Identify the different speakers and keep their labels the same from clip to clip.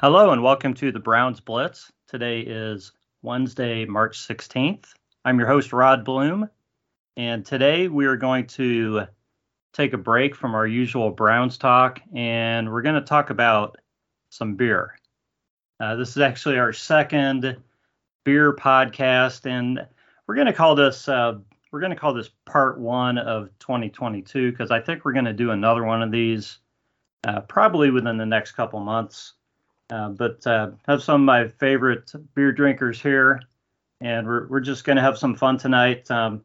Speaker 1: Hello and welcome to the Browns Blitz. Today is Wednesday, March 16th. I'm your host, Rod Bloom, and today we are going to take a break from our usual Browns talk and we're going to talk about some beer. Uh, this is actually our second beer podcast, and we're going to call this uh, we're going to call this part one of 2022 because I think we're going to do another one of these uh, probably within the next couple months. Uh, but uh, have some of my favorite beer drinkers here, and we're, we're just going to have some fun tonight. Um,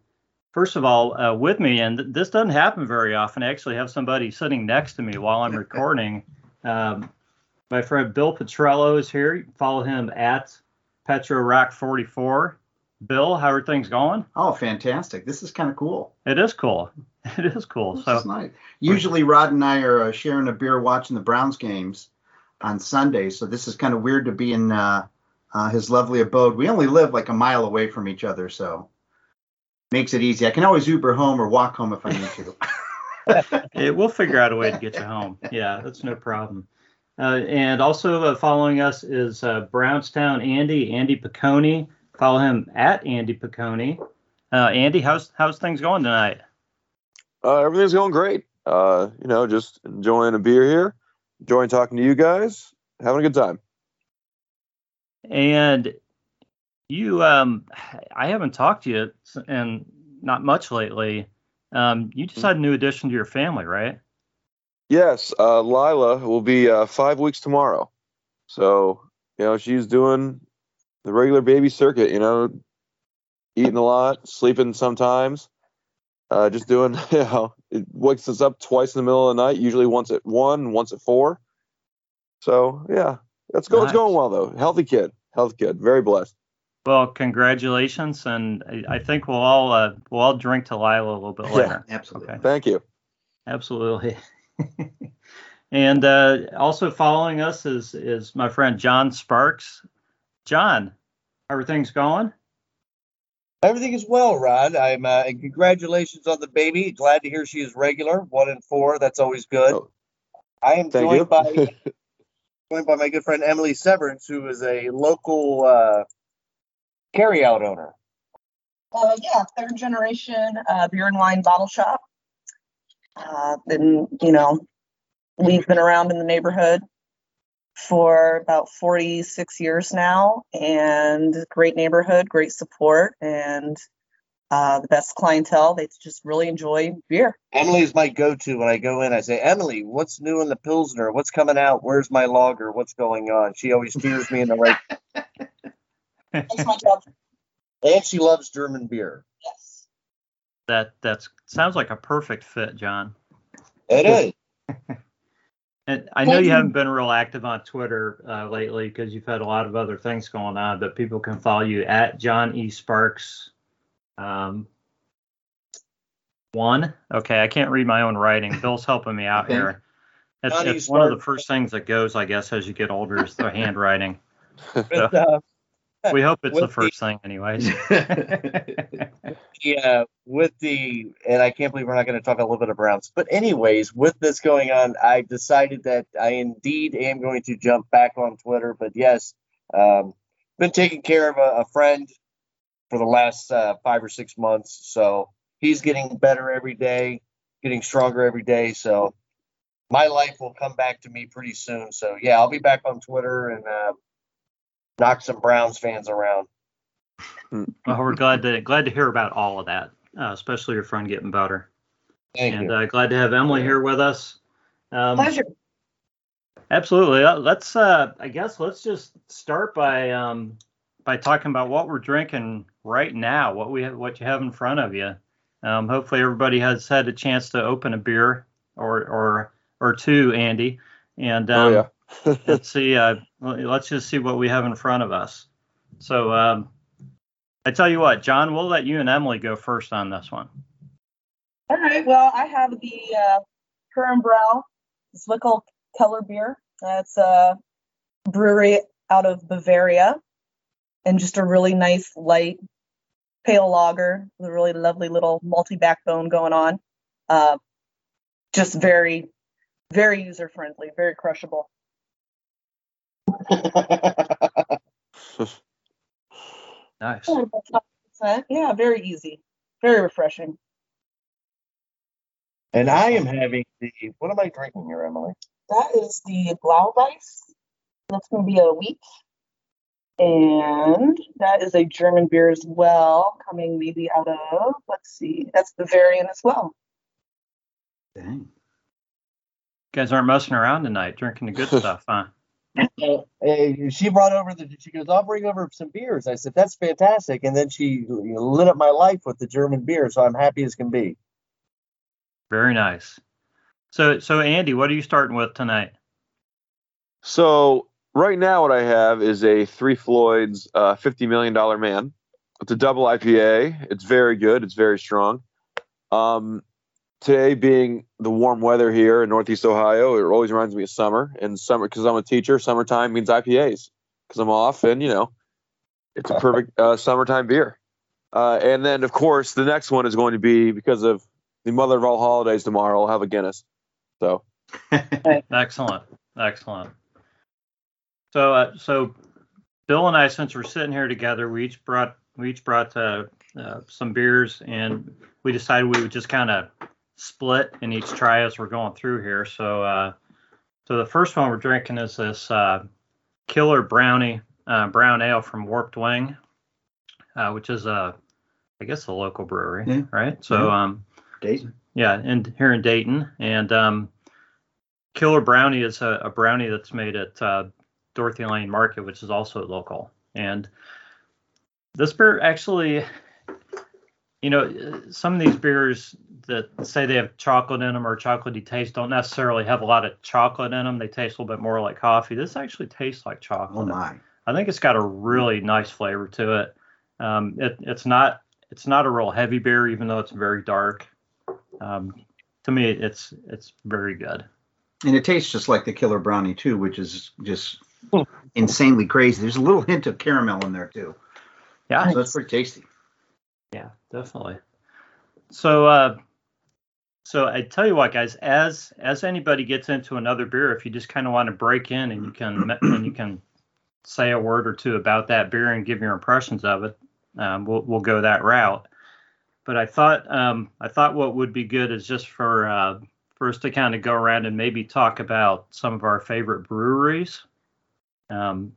Speaker 1: first of all, uh, with me, and th- this doesn't happen very often. I actually have somebody sitting next to me while I'm recording. Um, my friend Bill Petrello is here. You can follow him at Petro Rock 44. Bill, how are things going?
Speaker 2: Oh, fantastic! This is kind of cool.
Speaker 1: It is cool. It is cool.
Speaker 2: This
Speaker 1: so
Speaker 2: is nice. Usually, Rod and I are uh, sharing a beer watching the Browns games on Sunday, so this is kind of weird to be in uh, uh, his lovely abode. We only live like a mile away from each other, so makes it easy. I can always Uber home or walk home if I need to.
Speaker 1: it, we'll figure out a way to get you home. Yeah, that's no problem. Uh, and also uh, following us is uh, Brownstown Andy, Andy Pacconi. Follow him at Andy Pacconi. Uh, Andy, how's how's things going tonight?
Speaker 3: Uh, everything's going great. Uh, you know, just enjoying a beer here, enjoying talking to you guys, having a good time.
Speaker 1: And you, um, I haven't talked to you and not much lately. Um, you just had a new addition to your family, right?
Speaker 3: Yes, uh, Lila will be uh, five weeks tomorrow. So, you know, she's doing the regular baby circuit, you know, eating a lot, sleeping sometimes, uh, just doing, you know, it wakes us up twice in the middle of the night, usually once at one, once at four. So, yeah, that's going,
Speaker 1: Nice.
Speaker 3: it's going well, though. Healthy kid, healthy kid, very blessed.
Speaker 1: Well, congratulations, and I, I think we'll all uh, we'll all drink to Lila a little bit later.
Speaker 3: Yeah.
Speaker 1: later.
Speaker 2: Absolutely.
Speaker 1: Okay.
Speaker 3: Thank you.
Speaker 1: Absolutely. and uh, also following us is is my friend John Sparks. John, how are things going?
Speaker 4: Everything is well, Rod. I'm uh, and congratulations on the baby. Glad to hear she is regular, one and four. That's always good.
Speaker 3: Oh,
Speaker 4: I am
Speaker 3: Thank
Speaker 4: joined
Speaker 3: you.
Speaker 4: by joined by my good friend Emily Severance, who is a local uh, carryout owner.
Speaker 5: Uh, yeah, third generation uh, beer and wine bottle shop. Uh, and you know, we've been around in the neighborhood for about 46 years now, and great neighborhood, great support, and uh, the best clientele. They just really enjoy beer.
Speaker 4: Emily is my go-to when I go in. I say, Emily, what's new in the Pilsner? What's coming out? Where's my lager? What's going on? She always steers me in the right.
Speaker 5: Makes my job.
Speaker 4: And she loves German beer.
Speaker 5: Yes.
Speaker 1: That that's sounds like a perfect fit, John.
Speaker 4: It is.
Speaker 1: And I know you haven't been real active on Twitter uh, lately because you've had a lot of other things going on, but people can follow you at John E Sparks. Um, one. Okay, I can't read my own writing. Bill's helping me out
Speaker 2: Okay.
Speaker 1: here. It's, it's one of the first things that goes, I guess, as you get older is the handwriting.
Speaker 4: But, uh,
Speaker 1: We hope it's the
Speaker 4: With the-
Speaker 1: first thing, anyways.
Speaker 4: yeah, with the and I can't believe we're not going to talk a little bit of Browns. But anyways, with this going on, I decided that I indeed am going to jump back on Twitter. But yes, um, been taking care of a, a friend for the last uh, five or six months, so he's getting better every day, getting stronger every day. So my life will come back to me pretty soon. So yeah, I'll be back on Twitter and uh, knock some Browns fans around.
Speaker 1: well, we're glad to glad to hear about all of that, uh, especially your friend getting better.
Speaker 4: Thank
Speaker 1: and
Speaker 4: you.
Speaker 1: uh, glad to have Emily here with us. Um,
Speaker 5: Pleasure.
Speaker 1: Absolutely. Uh, Let's uh I guess let's just start by um by talking about what we're drinking right now, what we have, what you have in front of you. Um hopefully everybody has had a chance to open a beer or or or two, Andy. And um
Speaker 3: oh, yeah.
Speaker 1: Let's see uh let's just see what we have in front of us. So um I tell you what, John, we'll let you and Emily go first on this one.
Speaker 5: All right. Well, I have the uh, Brau Zwickel Keller beer. That's a brewery out of Bavaria, and just a really nice light pale lager with a really lovely little malty backbone going on. Uh, just very, very user friendly, very crushable.
Speaker 1: Nice.
Speaker 5: Yeah, about 5%. Yeah, very easy. Very refreshing.
Speaker 4: and I am having the. What am I drinking here, Emily?
Speaker 5: That is the Blauweiss. That's going to be a wheat. And that is a German beer as well, coming maybe out of, let's see, that's Bavarian as well.
Speaker 2: Dang.
Speaker 1: You guys aren't messing around tonight, drinking the good stuff, huh?
Speaker 4: Hey, she brought over the. She goes, "I'll bring over some beers." I said, "That's fantastic." And then she lit up my life with the German beer, so I'm happy as can be.
Speaker 1: Very nice. So, so Andy, what are you starting with tonight?
Speaker 3: So right now, what I have is a Three Floyds uh, $50 million man. It's a double IPA. It's very good. It's very strong. Um, today being the warm weather here in Northeast Ohio, it always reminds me of summer. And summer, because I'm a teacher, summertime means IPAs because I'm off, and you know, it's a perfect uh, summertime beer. Uh, and then, of course, the next one is going to be because of the mother of all holidays tomorrow. I'll have a Guinness. So
Speaker 1: Excellent, excellent. So, uh, so Bill and I, since we're sitting here together, we each brought we each brought uh, uh, some beers, and we decided we would just kind of split in each try as we're going through here. So, uh, so the first one we're drinking is this uh, Killer Brownie uh, Brown Ale from Warped Wing, uh, which is a, I guess, a local brewery,
Speaker 2: Yeah.
Speaker 1: right? So,
Speaker 2: Yeah.
Speaker 1: um,
Speaker 2: Dayton.
Speaker 1: yeah, and here in Dayton, and um, Killer Brownie is a, a brownie that's made at uh, Dorothy Lane Market, which is also local. And this beer actually, you know, uh, some of these beers that say they have chocolate in them or chocolatey taste don't necessarily have a lot of chocolate in them. They taste a little bit more like coffee. This actually tastes like chocolate.
Speaker 2: Oh my.
Speaker 1: I think it's got a really nice flavor to it. Um, it it's not it's not a real heavy beer, even though it's very dark. Um, to me, it's it's very good.
Speaker 2: And it tastes just like the Killer Brownie too, which is just insanely crazy. There's a little hint of caramel in there too.
Speaker 1: Yeah,
Speaker 2: So that's pretty tasty.
Speaker 1: yeah, definitely. So, uh, so I tell you what, guys, as as anybody gets into another beer, if you just kind of want to break in and you can and you can say a word or two about that beer and give your impressions of it, um, we'll we'll go that route. But I thought um, I thought what would be good is just for uh, for us to kind of go around and maybe talk about some of our favorite breweries. Um,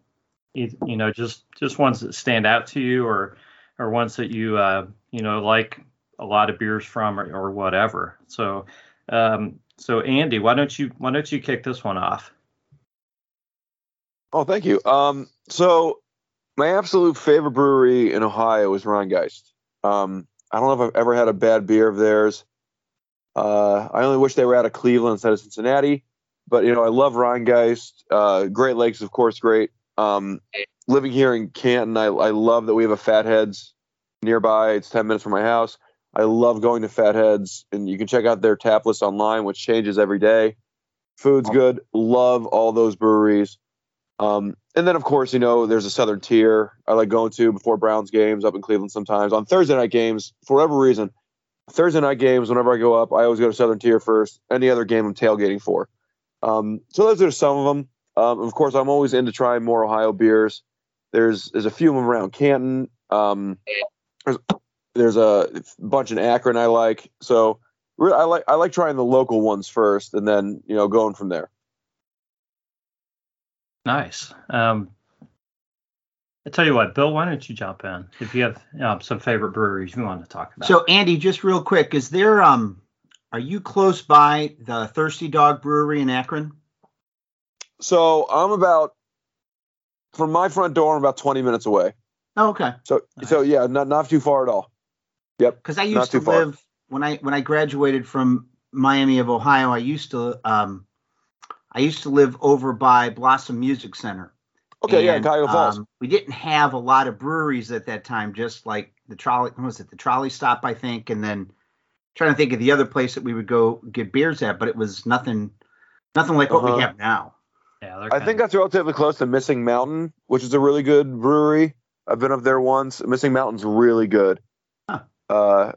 Speaker 1: you, you know, just just ones that stand out to you, or or ones that you uh, you know like a lot of beers from, or, or whatever. So, um, so Andy, why don't you why don't you kick this one off?
Speaker 3: Oh, thank you. Um, so my absolute favorite brewery in Ohio is Rhinegeist. Um, I don't know if I've ever had a bad beer of theirs. Uh, I only wish they were out of Cleveland instead of Cincinnati, but you know I love Rhinegeist. Uh, Great Lakes, of course, great. Um, living here in Canton, I, I love that we have a Fatheads nearby. It's ten minutes from my house. I love going to Fatheads, and you can check out their tap list online, which changes every day. Food's good. Love all those breweries. Um, and then, of course, you know, there's a Southern Tier I like going to before Browns games up in Cleveland sometimes. On Thursday night games, for whatever reason, Thursday night games, whenever I go up, I always go to Southern Tier first. Any other game I'm tailgating for. Um, so those are some of them. Um, of course, I'm always into trying more Ohio beers. There's there's a few of them around Canton. Um, there's, there's a bunch in Akron I like. So I like I like trying the local ones first, and then you know going from there.
Speaker 1: Nice. Um, I tell you what, Bill, why don't you jump in if you have um, some favorite breweries you want to talk about?
Speaker 2: So Andy, just real quick, is there um are you close by the Thirsty Dog Brewery in Akron?
Speaker 3: So I'm about from my front door. I'm about 20 minutes away.
Speaker 2: Oh, okay.
Speaker 3: So so yeah, not not too far at all. Yep.
Speaker 2: Because I used to
Speaker 3: far.
Speaker 2: live when I when I graduated from Miami of Ohio. I used to um I used to live over by Blossom Music Center.
Speaker 3: Okay, yeah, Cuyahoga Falls.
Speaker 2: um, we didn't have a lot of breweries at that time, just like the trolley. What was it? The trolley stop, I think, and then trying to think of the other place that we would go get beers at, but it was nothing, nothing like what
Speaker 3: Uh-huh.
Speaker 2: we have now.
Speaker 1: yeah,
Speaker 3: I think
Speaker 1: of,
Speaker 3: that's relatively close to Missing Mountain, which is a really good brewery. I've been up there once. Missing Mountain's really good. Uh,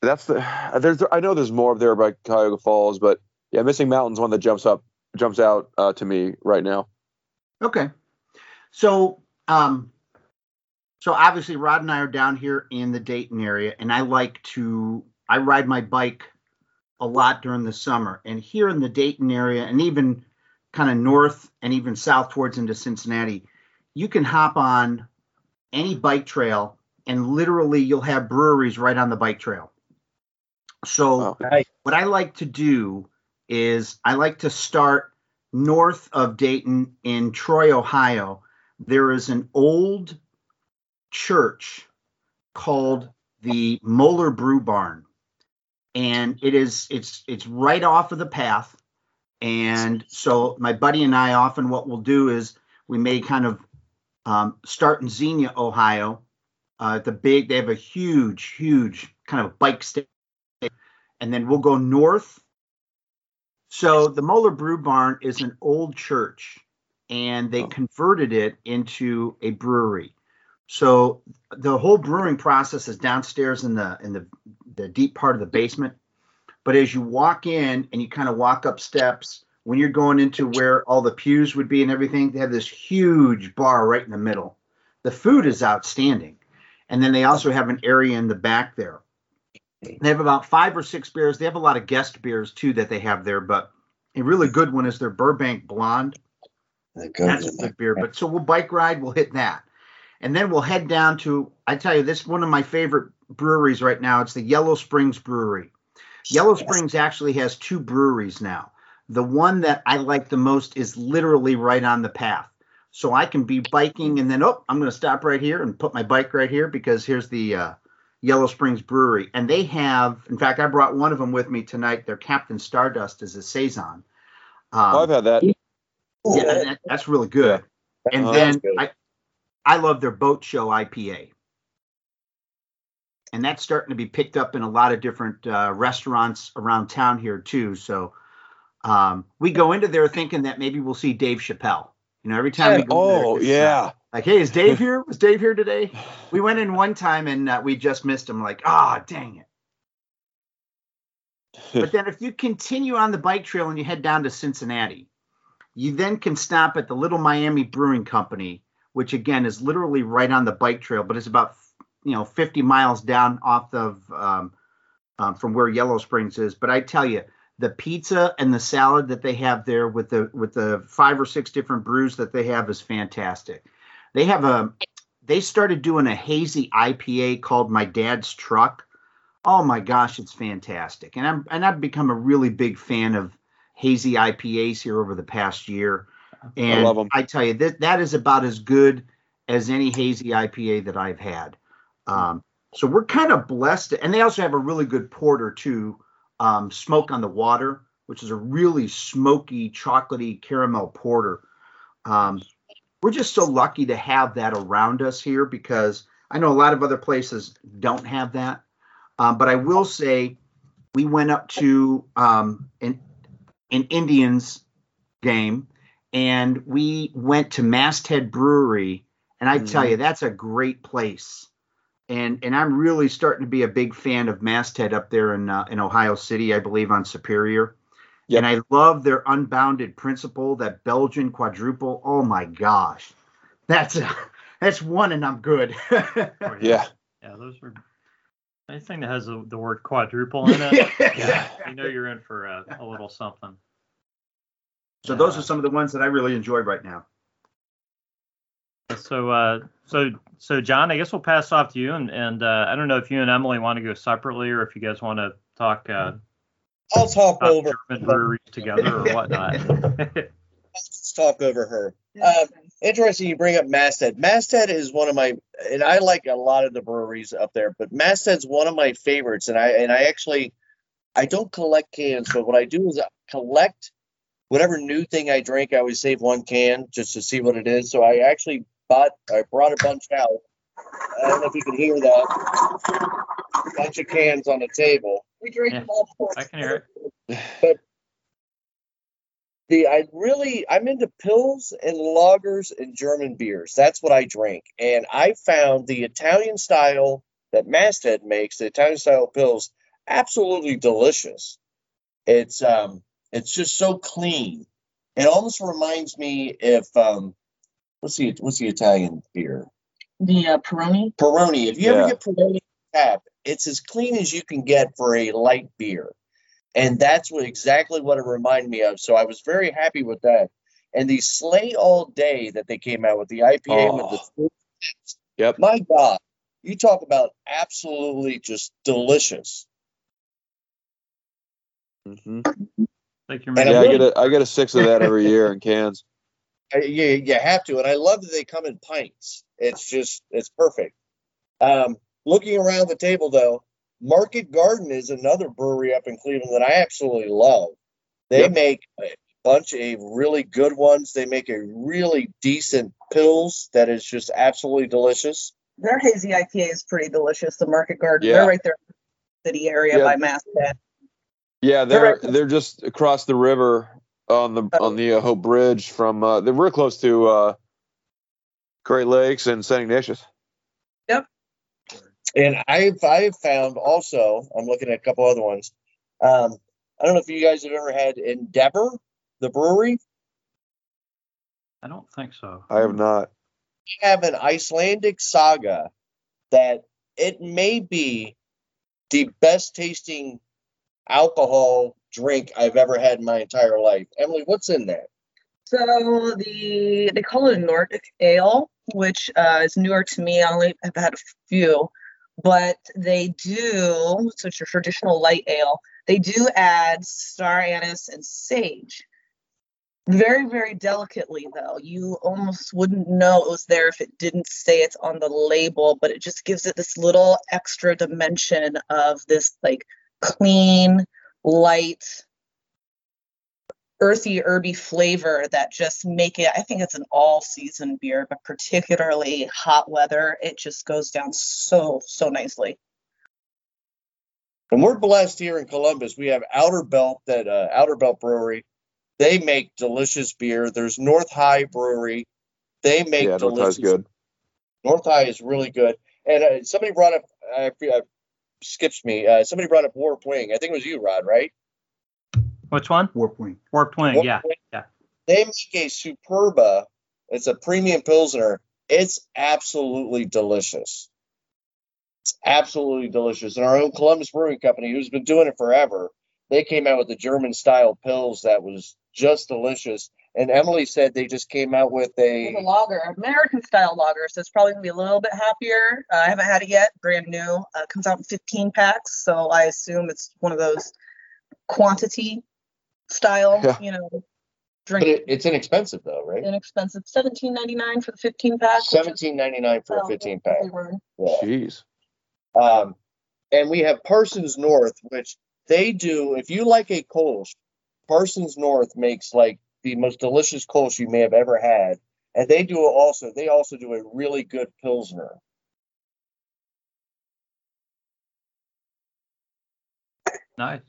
Speaker 3: that's the there's I know there's more up there by Cuyahoga Falls, but yeah, Missing Mountain's one that jumps up jumps out uh, to me right now.
Speaker 2: Okay. So, um, so obviously Rod and I are down here in the Dayton area, and I like to I ride my bike a lot during the summer. And here in the Dayton area, and even kind of north and even south towards into Cincinnati, you can hop on any bike trail, and literally you'll have breweries right on the bike trail. So.
Speaker 4: Nice.
Speaker 2: what I like to do is I like to start north of Dayton in Troy, Ohio. There is an old church called the Moeller Brew Barn. And it is it's it's right off of the path. And so my buddy and I often what we'll do is we may kind of um, start in Xenia, Ohio. Uh, the big they have a huge, huge kind of bike station and then we'll go north. So the Moeller Brew Barn is an old church, and they
Speaker 3: Oh.
Speaker 2: converted it into a brewery. So the whole brewing process is downstairs in the in the, the deep part of the basement. But as you walk in and you kind of walk up steps, when you're going into where all the pews would be and everything, they have this huge bar right in the middle. The food is outstanding. And then they also have an area in the back there. They have about five or six beers. They have a lot of guest beers too that they have there, but a really good one is their Burbank Blonde. That's a good beer. But so we'll bike ride, we'll hit that. And then we'll head down to, I tell you, this is one of my favorite breweries right now. It's the Yellow Springs Brewery. Yellow Springs actually has two breweries now. The one that I like the most is literally right on the path. So I can be biking and then, oh, I'm going to stop right here and put my bike right here because here's the uh, Yellow Springs Brewery. And they have, in fact, I brought one of them with me tonight. Their Captain Stardust is a Saison. Um,
Speaker 3: Oh, I've had that.
Speaker 2: yeah, that- that's really good. And
Speaker 3: Oh,
Speaker 2: then
Speaker 4: good.
Speaker 2: I, I love their Boat Show IPA. And that's starting to be picked up in a lot of different uh, restaurants around town here too. So um, we go into there thinking that maybe we'll see Dave Chappelle. You know, every time we go there,
Speaker 3: Oh,
Speaker 2: uh,
Speaker 3: yeah.
Speaker 2: like, hey, is Dave here? Was Dave here today? We went in one time and uh, we just missed him. Like, ah, dang it. But then if you continue on the bike trail and you head down to Cincinnati, you then can stop at the Little Miami Brewing Company, which again is literally right on the bike trail, but it's about you know 50 miles down off of um, um, from where Yellow Springs is. But I tell you, the pizza and the salad that they have there with the with the five or six different brews that they have is fantastic. They have a they started doing a hazy IPA called My Dad's Truck. Oh my gosh, it's fantastic. And I'm and I've become a really big fan of hazy IPAs here over the past year. And
Speaker 3: love 'em.
Speaker 2: I tell you that that is about as good as any hazy IPA that I've had. Um, so we're kind of blessed, and they also have a really good porter too, um, Smoke on the Water, which is a really smoky, chocolatey caramel porter. Um, we're just so lucky to have that around us here because I know a lot of other places don't have that. Um, but I will say, we went up to um, an an Indians game, and we went to Masthead Brewery, and I tell
Speaker 3: Mhm.
Speaker 2: you, that's a great place. And and I'm really starting to be a big fan of Masthead up there in uh, in Ohio City, I believe on Superior.
Speaker 3: Yep.
Speaker 2: And I love their unbounded principle, that Belgian quadruple. Oh my gosh, that's that's one, and I'm good.
Speaker 1: Oh,
Speaker 3: Yeah.
Speaker 1: Yeah, those are anything that has the, the word quadruple in it.
Speaker 3: Yeah.
Speaker 1: You know you're in for a, a little something.
Speaker 2: So those are some of the ones that I really enjoy right now.
Speaker 1: So, uh, so, so, John, I guess we'll pass off to you, and and uh, I don't know if you and Emily want to go separately, or if you guys want to talk uh,
Speaker 4: I'll talk over.
Speaker 1: German breweries together or whatnot.
Speaker 4: Let's talk over her. Um, interesting you bring up Masthead. Masthead is one of my, and I like a lot of the breweries up there, but Masthead's one of my favorites. And I and I actually, I don't collect cans, but what I do is I collect whatever new thing I drink. I always save one can just to see what it is. So I actually bought, I brought a bunch out. I don't know if you can hear that. Bunch of cans on the table.
Speaker 5: We drink
Speaker 1: Yeah,
Speaker 5: them all before.
Speaker 1: I can hear it.
Speaker 4: But the I really I'm into pils and lagers and German beers. That's what I drink. And I found the Italian style that Masthead makes, the Italian style pils, absolutely delicious. It's um it's just so clean. It almost reminds me if um what's the what's the Italian beer?
Speaker 5: The uh, Peroni.
Speaker 4: Peroni. If you
Speaker 3: Yeah.
Speaker 4: ever get Peroni tap, it's as clean as you can get for a light beer, and that's what exactly what it reminded me of. So I was very happy with that. And the Slay All Day that they came out with the IPA with the fruit
Speaker 3: Oh. Yep.
Speaker 4: my God, you talk about absolutely just delicious.
Speaker 3: hmm
Speaker 1: Like you're
Speaker 4: And
Speaker 3: Yeah, I get a I get a six of that every year in cans.
Speaker 4: You, you have to, and I love that they come in pints. It's just it's perfect. Um, looking around the table though, Market Garden is another brewery up in Cleveland that I absolutely love. They
Speaker 3: Yep.
Speaker 4: make a bunch of really good ones. They make a really decent pils that is just absolutely delicious.
Speaker 5: Their hazy IPA is pretty delicious. The Market Garden.
Speaker 3: Yeah.
Speaker 5: They're right there, in the city area
Speaker 3: Yeah.
Speaker 5: by Masthead.
Speaker 3: Yeah, they're
Speaker 5: Correct.
Speaker 3: they're just across the river on the on the uh, Hope Bridge from uh, they're real close to uh, Great Lakes and St. Ignatius. Yep.
Speaker 4: And I've I've found also, I'm looking at a couple other ones. Um, I don't know if you guys have ever had Endeavor, the brewery.
Speaker 1: I don't think so.
Speaker 3: I have not.
Speaker 4: have an Icelandic saga that it may be the best tasting alcohol drink I've ever had in my entire life. Emily, what's in that?
Speaker 5: So the they call it a Nordic ale, which uh, is newer to me. I only have had a few, but they do. So it's your traditional light ale. They do add star anise and sage. Very, very delicately though. You almost wouldn't know it was there if it didn't say it's on the label, but it just gives it this little extra dimension of this like clean, light, earthy, herby flavor that just make it. I think it's an all-season beer, but particularly hot weather, it just goes down so so nicely.
Speaker 4: And we're blessed here in Columbus. We have Outer Belt, that uh, Outer Belt Brewery. They make delicious beer. There's North High Brewery. They make
Speaker 3: yeah, North
Speaker 4: delicious.
Speaker 3: High's good.
Speaker 4: North High is really good. And uh, somebody brought up, I uh, skips me. Uh, somebody brought up Warp Wing. I think it was you, Rod, right?
Speaker 1: Which one?
Speaker 2: Warp Wing.
Speaker 1: Warped Wing.
Speaker 4: Warp
Speaker 1: Yeah.
Speaker 4: Wing.
Speaker 1: yeah.
Speaker 4: They make a Superba. It's a premium Pilsner. It's absolutely delicious. It's absolutely delicious. And our own Columbus Brewing Company, who's been doing it forever, they came out with the German style pils that was just delicious. And Emily said they just came out with
Speaker 5: a
Speaker 4: a
Speaker 5: lager, American style lager, so it's probably gonna be a little bit happier. Uh, I haven't had it yet, brand new. Uh, comes out in 15 packs, so I assume it's one of those quantity style,
Speaker 3: Yeah.
Speaker 5: you know,
Speaker 4: but
Speaker 5: drink.
Speaker 4: it, it's inexpensive though, right?
Speaker 5: inexpensive, 17.99 for the 15 pack.
Speaker 4: Seventeen ninety nine for a fifteen pack. Yeah.
Speaker 3: Jeez.
Speaker 4: Um, and we have Parsons North, which they do. If you like a Kolsch, Parsons North makes like the most delicious Kolsch you may have ever had, and they do also. They also do a really good Pilsner.
Speaker 1: Nice.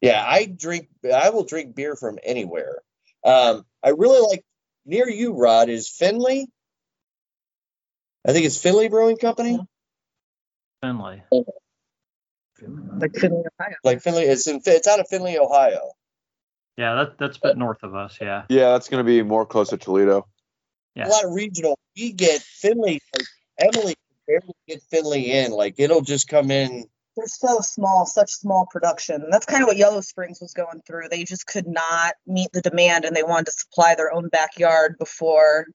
Speaker 4: Yeah, I drink. I will drink beer from anywhere. Um, I really like near you, Rod. Is Findlay? I think it's Findlay Brewing Company.
Speaker 1: Findlay.
Speaker 5: like Findlay, Ohio.
Speaker 4: Like Findlay, it's in. It's out of Findlay, Ohio.
Speaker 1: Yeah, that that's a bit north of us. Yeah.
Speaker 3: Yeah, that's gonna be more close to Toledo.
Speaker 1: Yeah.
Speaker 4: a lot of regional. We get Findlay. Like Emily can barely get Findlay in. Like it'll just come in.
Speaker 5: They're so small, such small production. That's kind of what Yellow Springs was going through. They just could not meet the demand and they wanted to supply their own backyard before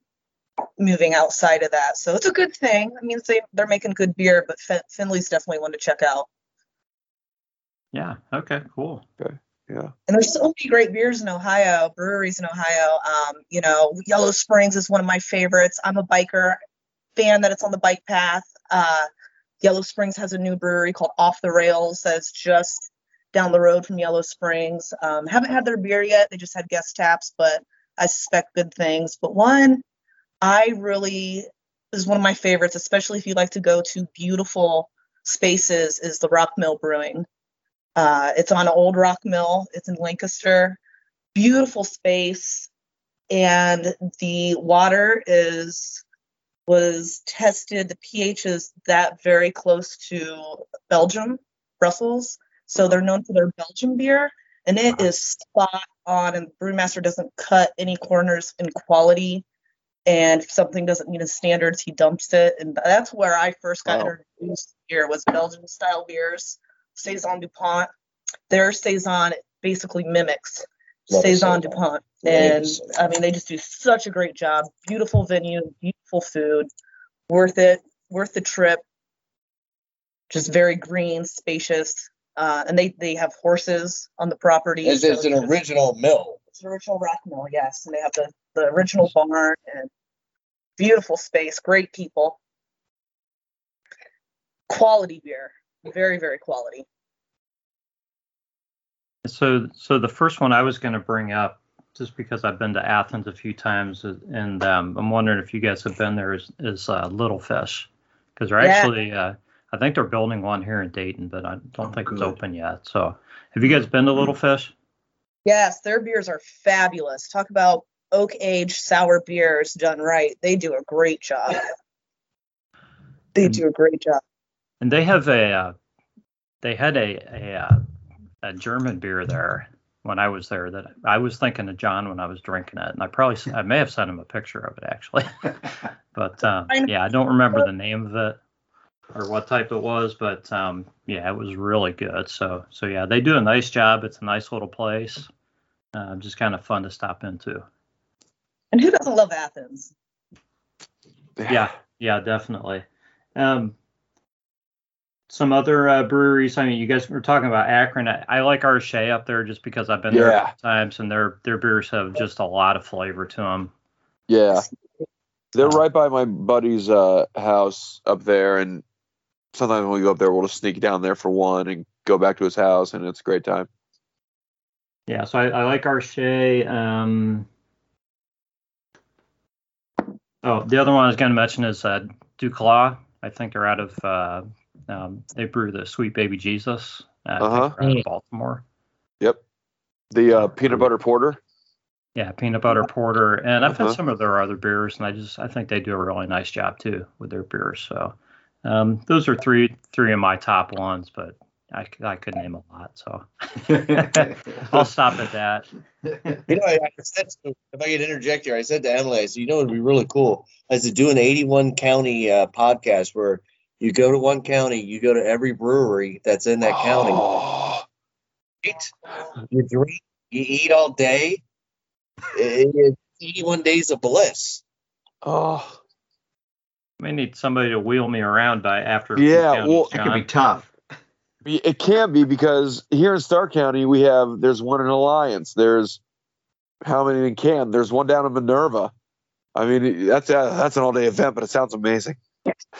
Speaker 5: moving outside of that. So it's a good thing. I mean, they, they're making good beer, but fin- Findlay's definitely one to check out.
Speaker 1: Yeah. Okay. Cool.
Speaker 3: Yeah.
Speaker 5: And there's so many great beers in Ohio, breweries in Ohio. Um, you know, Yellow Springs is one of my favorites. I'm a biker fan that it's on the bike path. Uh, Yellow Springs has a new brewery called Off the Rails that's just down the road from Yellow Springs. Um, haven't had their beer yet. They just had guest taps, but I suspect good things. But one I really is one of my favorites, especially if you like to go to beautiful spaces, is the Rock Mill Brewing. Uh, it's on Old Rock Mill. It's in Lancaster. Beautiful space, and the water is was tested. The pH is that very close to Belgium, Brussels. So they're known for their Belgian beer, and it is spot on. And the brewmaster doesn't cut any corners in quality. And if something doesn't meet his standards, he dumps it. And that's where I first got
Speaker 3: Wow.
Speaker 5: introduced beer was Belgian style beers, Saison Dupont. Their Saison basically mimics
Speaker 4: Love
Speaker 5: Saison. Dupont. And I mean, they just do such a great job. Beautiful venue, beautiful food, worth it, worth the trip. Just very green, spacious, uh, and they they have horses on the property.
Speaker 4: It's,
Speaker 5: so
Speaker 4: it's an
Speaker 5: just-
Speaker 4: original mill.
Speaker 5: It's an original rock mill, yes, and they have the the original barn and beautiful space, great people, quality beer, very very quality.
Speaker 1: So, so the first one I was going to bring up, just because I've been to Athens a few times, and um, I'm wondering if you guys have been there, is, is uh, Little Fish, because they're
Speaker 5: Yeah.
Speaker 1: actually, uh, I think they're building one here in Dayton, but I don't
Speaker 2: Oh,
Speaker 1: think it's open yet. So, have you guys been to Little Fish?
Speaker 5: Yes, their beers are fabulous. Talk about oak aged sour beers done right. They do a great job. They do a great job.
Speaker 1: And they have a, uh, they had a a, uh, a German beer there when I was there that I was thinking of John when I was drinking it, and I probably I may have sent him a picture of it actually. but um,
Speaker 5: I know.
Speaker 1: yeah, I don't remember the name of it or what type it was, but um, yeah, it was really good. So so yeah, they do a nice job. It's a nice little place, uh, just kind of fun to stop into.
Speaker 5: And who doesn't love Athens?
Speaker 1: Yeah, yeah, definitely. Um, some other uh, breweries. I mean, you guys were talking about Akron. I, I like R. Shea up there just because I've been there a
Speaker 3: Yeah.
Speaker 1: few times, and their their beers have just a lot of flavor to them.
Speaker 3: Yeah. They're right by my buddy's uh, house up there, and sometimes when we go up there, we'll just sneak down there for one and go back to his house, and it's a great time.
Speaker 1: Yeah, so I, I like R. Shea. Um, oh, the other one I was going to mention is uh, DuClaw. I think they're out of. Um, they brew the Sweet Baby Jesus. Uh, I think
Speaker 3: Uh-huh.
Speaker 1: they're out of Baltimore.
Speaker 3: Yep. The uh, peanut butter porter.
Speaker 1: Yeah, peanut butter porter, and I've had
Speaker 3: Uh-huh.
Speaker 1: some of their other beers, and I just I think they do a really nice job too with their beers. So um, those are three three of my top ones, but I, I could name a lot, so I'll stop at that.
Speaker 4: You know, I, I said to, if I could interject here, I said to Emily, I said, you know, it'd be really cool. I said, do an 81 county uh, podcast where you go to one county, you go to every brewery that's in that county,
Speaker 3: Oh,
Speaker 4: eat, you drink, you eat all day. It- it's 81 days of bliss.
Speaker 3: oh.
Speaker 1: I May need somebody to wheel me around by after. a few
Speaker 3: Yeah,
Speaker 1: counties,
Speaker 3: well,
Speaker 2: That could be tough.
Speaker 3: It can't be because here in Stark County we have there's one in Alliance. There's how many in Can? There's one down in Minerva. I mean that's a, that's an all day event, but it sounds amazing.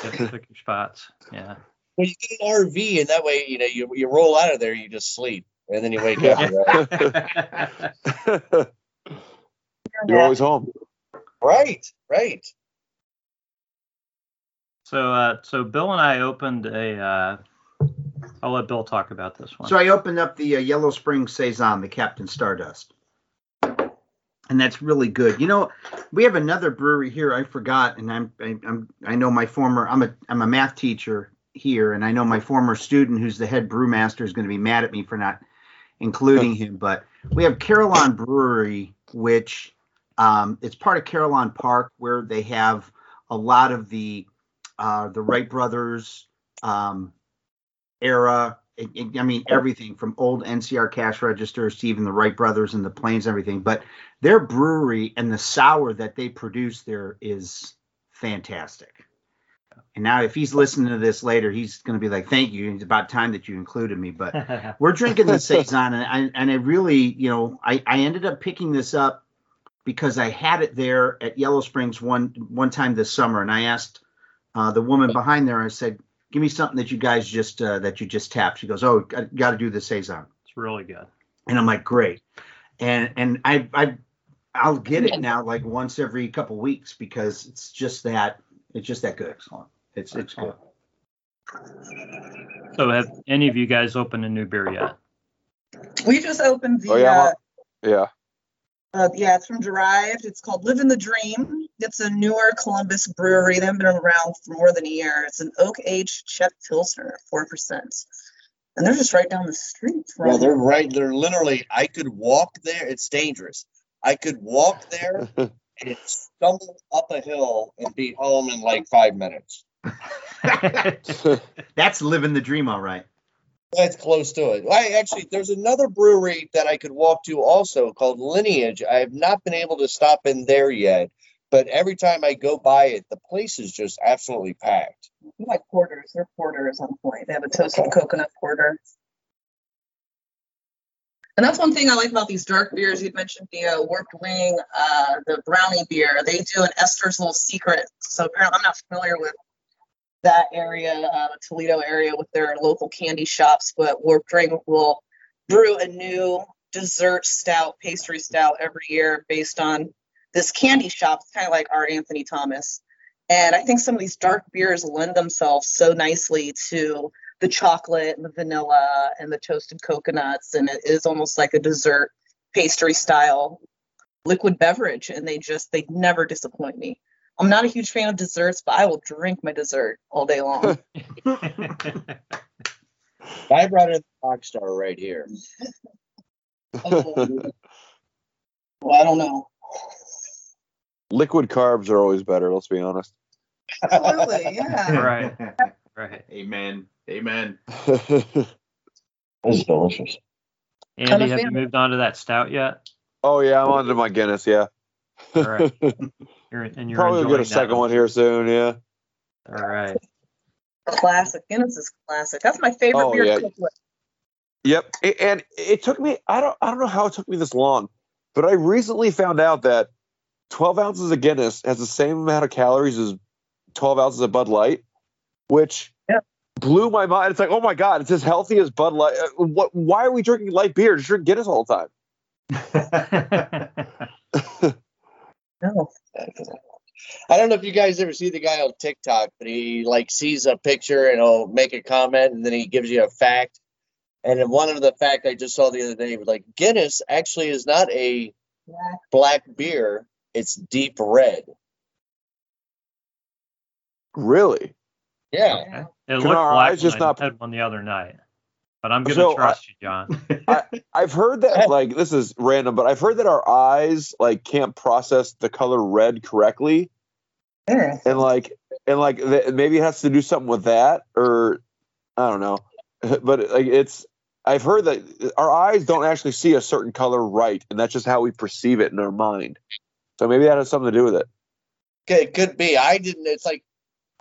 Speaker 1: Yeah, spots. Yeah.
Speaker 4: Well, you get an RV, and that way, you know, you, you roll out of there, you just sleep, and then you wake up. Right?
Speaker 3: You're always home.
Speaker 4: right, right.
Speaker 1: so uh, so Bill and I opened a. Uh, I'll let Bill talk about this one.
Speaker 2: So I opened up the uh, Yellow Spring Saison, the Captain Stardust. And that's really good. You know, we have another brewery here. I forgot, and I'm, I, I'm, I know my former. I'm a, I'm a math teacher here, and I know my former student, who's the head brewmaster, is going to be mad at me for not including him. But we have Carillon Brewery, which um, it's part of Carillon Park, where they have a lot of the uh, the Wright brothers um, era. It, it- I mean, everything from old NCR cash registers to even the Wright brothers and the planes, and everything. But their brewery and the sour that they produce there is fantastic. And now, if he's listening to this later, he's going to be like, "Thank you. It's about time that you included me." But we're drinking the saison, and I and I really, you know, I I ended up picking this up because I had it there at Yellow Springs one one time this summer, and I asked uh, the woman behind there. I said, "Give me something that you guys just uh, that you just tapped." She goes, "Oh, got to do the saison,"
Speaker 1: it's really good.
Speaker 2: and I'm like, "Great," and and I I I'll get it now like once every couple weeks because it's just that it's just that good. Excellent. It's it's good.
Speaker 1: So have any of you guys opened a new beer yet?
Speaker 5: We just opened the
Speaker 3: Oh, yeah,
Speaker 5: uh,
Speaker 3: Yeah.
Speaker 5: Uh, yeah, it's from Derived. It's called Living the Dream. It's a newer Columbus brewery. They haven't been around for more than a year. It's an oak aged Czech Pilsner, 4%. And they're just right down the street from
Speaker 4: Yeah, they're right. They're literally. I could walk there. It's dangerous. I could walk there and stumble up a hill and be home in like five minutes.
Speaker 2: That's living the dream, all right.
Speaker 4: That's close to it. I actually, there's another brewery that I could walk to also called Lineage. I have not been able to stop in there yet, but every time I go by it, the place is just absolutely packed.
Speaker 5: Like porters. Their porter is on point. They have a toasted coconut porter. And that's one thing I like about these dark beers. You mentioned the uh, Warped Wing, uh, the brownie beer. They do an Esther's Little Secret. So apparently, I'm not familiar with that area, uh, Toledo area, with their local candy shops. But Warped Wing will brew a new dessert stout, pastry stout every year based on this candy shop. It's kind of like our Anthony Thomas. And I think some of these dark beers lend themselves so nicely to the chocolate and the vanilla and the toasted coconuts. And it is almost like a dessert pastry style liquid beverage. And they just, they never disappoint me. I'm not a huge fan of desserts, but I will drink my dessert all day long.
Speaker 4: I brought in the rock star right here. Oh.
Speaker 5: well, I don't know.
Speaker 3: Liquid carbs are always better. Let's be honest.
Speaker 5: Absolutely, yeah.
Speaker 1: right. Right.
Speaker 2: Amen. Amen.
Speaker 4: This is delicious.
Speaker 1: Andy, have you moved on to that stout yet?
Speaker 3: oh yeah, I'm on to my Guinness. Yeah.
Speaker 1: All right. You're, and you're
Speaker 3: Probably
Speaker 1: enjoying
Speaker 3: get a second one here soon. Yeah.
Speaker 1: All right.
Speaker 5: Classic. Guinness is classic. That's my favorite
Speaker 3: Oh,
Speaker 5: beer
Speaker 3: yeah.
Speaker 5: to cook with.
Speaker 3: Yep. And it took me. I don't. I don't know how it took me this long, but I recently found out that 12 ounces of Guinness has the same amount of calories as 12 ounces of Bud Light, which
Speaker 5: Yeah.
Speaker 3: blew my mind. It's like, oh my god, it's as healthy as Bud Light. Uh, What? Why are we drinking light beer? Just drink Guinness all the time.
Speaker 5: No.
Speaker 4: I don't know if you guys ever see the guy on TikTok, but he like sees a picture and he'll make a comment and then he gives you a fact. And then one of the fact I just saw the other day was like Guinness actually is not a
Speaker 5: Black.
Speaker 4: black beer, it's deep red.
Speaker 3: Really?
Speaker 4: Yeah.
Speaker 1: Okay. It
Speaker 3: Can
Speaker 1: looked
Speaker 3: our
Speaker 1: black
Speaker 3: eyes just not-
Speaker 1: had one the other night, but I'm going to
Speaker 3: So, uh,
Speaker 1: trust you, John.
Speaker 3: I've heard that like this is random, but I've heard that our eyes like can't process the color red correctly,
Speaker 5: Yeah.
Speaker 3: and like and like th- maybe it has to do something with that, or I don't know. But like it's I've heard that our eyes don't actually see a certain color right, and that's just how we perceive it in our mind. So maybe that has something to do with it.
Speaker 4: It could be. I didn't it's like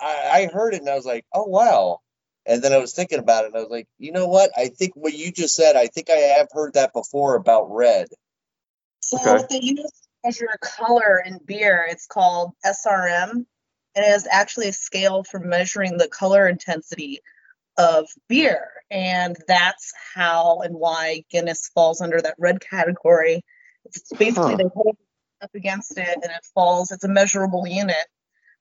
Speaker 4: I, I heard it and I was like, oh wow. And then I was thinking about it and I was like, you know what? I think what you just said, I think I have heard that before about red.
Speaker 5: So
Speaker 3: Okay.
Speaker 5: what they use to measure color in beer, it's called SRM, and it is actually a scale for measuring the color intensity of beer, and that's how and why Guinness falls under that red category. It's basically
Speaker 3: Huh.
Speaker 5: they hold it up against it, and it falls. It's a measurable unit,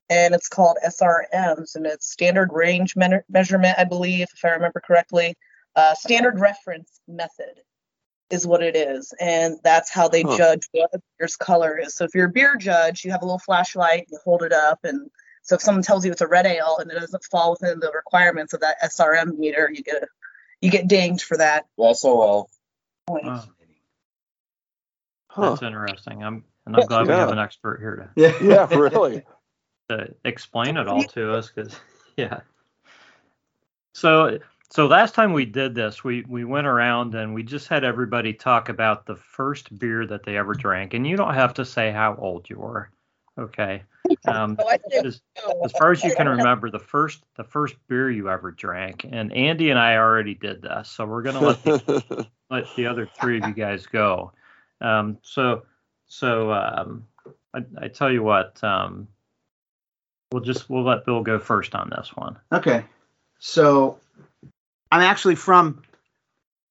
Speaker 5: and it's called SRMs, and it's standard range men- measurement, I believe, if I remember correctly. Uh, standard reference method is what it is, and that's how they
Speaker 3: Huh.
Speaker 5: judge what a beer's color is. So if you're a beer judge, you have a little flashlight, you hold it up, and so if someone tells you it's a red ale and it doesn't fall within the requirements of that SRM meter, you get a, you get dinged for that.
Speaker 4: SOL.
Speaker 5: Point.
Speaker 1: Wow,
Speaker 3: Huh.
Speaker 1: That's interesting. I'm and I'm glad we have an expert here
Speaker 2: Yeah.
Speaker 3: Yeah, really.
Speaker 1: to, to explain it all to us because yeah. So so last time we did this, we we went around and we just had everybody talk about the first beer that they ever drank, and you don't have to say how old you were. Okay. Um,
Speaker 5: So I did
Speaker 1: as, as far as you can remember, the first the first beer you ever drank, and Andy and I already did this, so we're gonna let the, let the other three of you guys go. Um, so so um, I, I tell you what, um, we'll just we'll let Bill go first on this one.
Speaker 2: Okay. So I'm actually from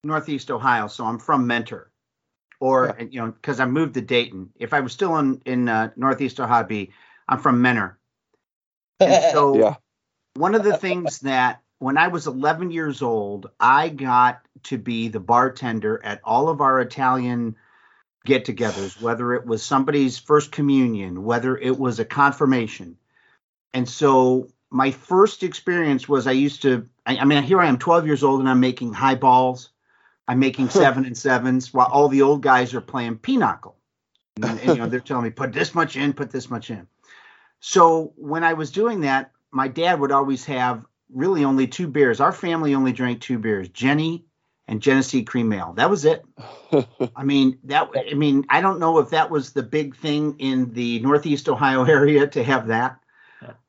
Speaker 2: Northeast Ohio, so I'm from Mentor. Or you know, because I moved to Dayton. If I was still in in uh, Northeast Ohio, I'd be I'm from Mentor. And so
Speaker 3: yeah.
Speaker 2: one of the things that when I was 11 years old, I got to be the bartender at all of our Italian get togethers, whether it was somebody's first communion, whether it was a confirmation. And so my first experience was I used to, I, I mean, here I am 12 years old and I'm making high balls. I'm making seven and sevens while all the old guys are playing pinochle. And, and, you know, they're telling me put this much in, put this much in. So when I was doing that, my dad would always have really only two beers. Our family only drank two beers, Genny and Genesee Cream Ale. That was it. I mean, that I mean, I don't know if that was the big thing in the Northeast Ohio area to have that.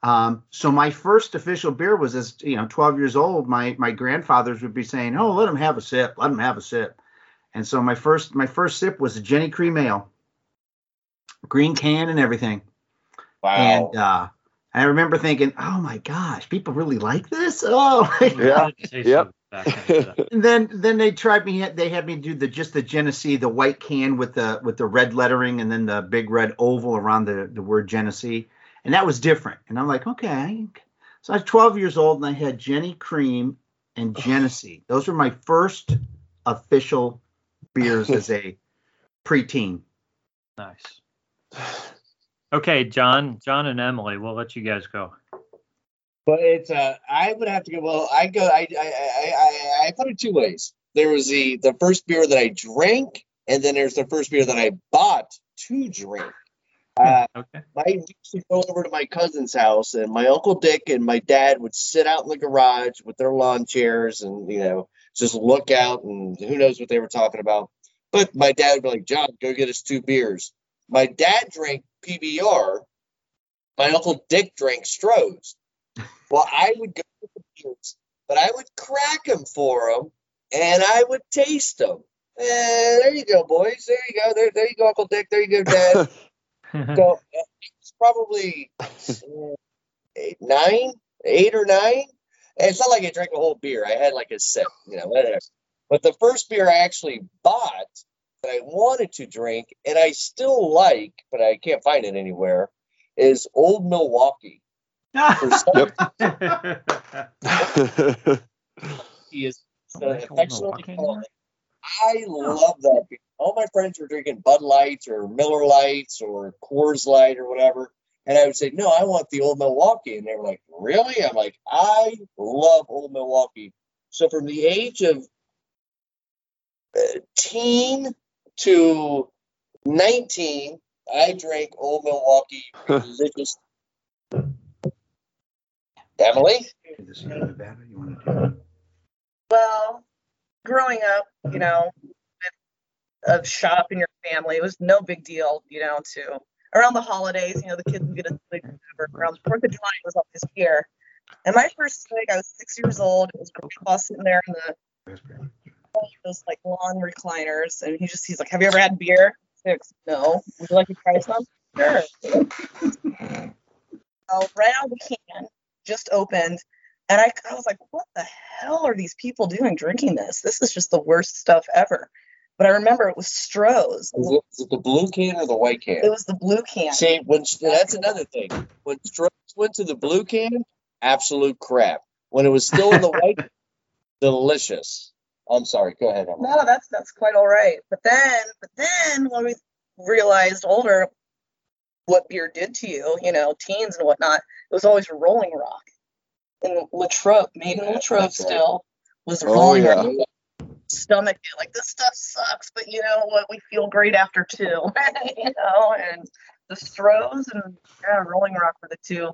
Speaker 2: Um, so my first official beer was as you know, 12 years old. My my grandfathers would be saying, "Oh, let him have a sip, let him have a sip." And so my first my first sip was a Genny Cream Ale, green can and everything.
Speaker 4: Wow.
Speaker 2: And uh, I remember thinking, "Oh my gosh, people really like this." Oh, my
Speaker 3: Yeah. Yep.
Speaker 2: and then then they tried me they had me do the just the Genesee the white can with the with the red lettering and then the big red oval around the the word Genesee. And that was different. And I'm like okay so I was 12 years old and I had Genny Cream and Genesee. Those were my first official beers as a preteen.
Speaker 1: Nice. Okay, John, John and Emily, we'll let you guys go.
Speaker 4: But it's uh, I would have to go. Well, I go. I I I I, I put it two ways. There was the the first beer that I drank, and then there's the first beer that I bought to drink. Uh,
Speaker 1: Okay.
Speaker 4: I used to go over to my cousin's house, and my uncle Dick and my dad would sit out in the garage with their lawn chairs, and you know, just look out, and who knows what they were talking about. But my dad would be like, "John, go get us two beers." My dad drank PBR. My uncle Dick drank Stroh's. Well, I would go with the beers, but I would crack them for them, and I would taste them. Eh, there you go, boys. There you go. There, there you go, Uncle Dick. There you go, Dad. so uh, it's probably uh, eight, nine, eight or nine. And it's not like I drank a whole beer. I had like a sip, you know. whatever. But the first beer I actually bought that I wanted to drink, and I still like, but I can't find it anywhere, is Old Milwaukee. For some he is uh,
Speaker 1: Old
Speaker 4: affectionately called. I love that beer. All my friends were drinking Bud Lights or Miller Lights or Coors Light or whatever. And I would say, no, I want the Old Milwaukee. And they were like, really? I'm like, I love Old Milwaukee. So from the age of uh, teen to 19, I drank Old Milwaukee religiously.
Speaker 2: It?
Speaker 5: Well, growing up, you know, with a shop in your family, it was no big deal, you know, to around the holidays, you know, the kids would get a swig whatever. Around the Fourth of July was always here. And my first swig, I was six years old. It was grandpa sitting there in the those like lawn recliners, and he just he's like, "Have you ever had beer?" Six. No. Would you like to try some? Sure. So right out of the can, just opened, and I, I was like, "What the hell are these people doing drinking this? This is just the worst stuff ever." But I remember it was Stroh's.
Speaker 4: Is it, the blue can or the white can?
Speaker 5: It was the blue can.
Speaker 4: See, when that's another thing. When Stroh's went to the blue can, absolute crap. When it was still in the white, delicious. I'm sorry. Go ahead. Emily.
Speaker 5: No, that's that's quite all right. But then, but then when we realized older what beer did to you, you know, teens and whatnot, it was always Rolling Rock. And Latrobe, made in Latrobe
Speaker 4: right.
Speaker 5: still, was
Speaker 3: Oh,
Speaker 5: Rolling
Speaker 3: yeah.
Speaker 5: Rock. Stomach like this stuff sucks, but you know what? We feel great after two, you know. And the Strohs and yeah, Rolling Rock were the two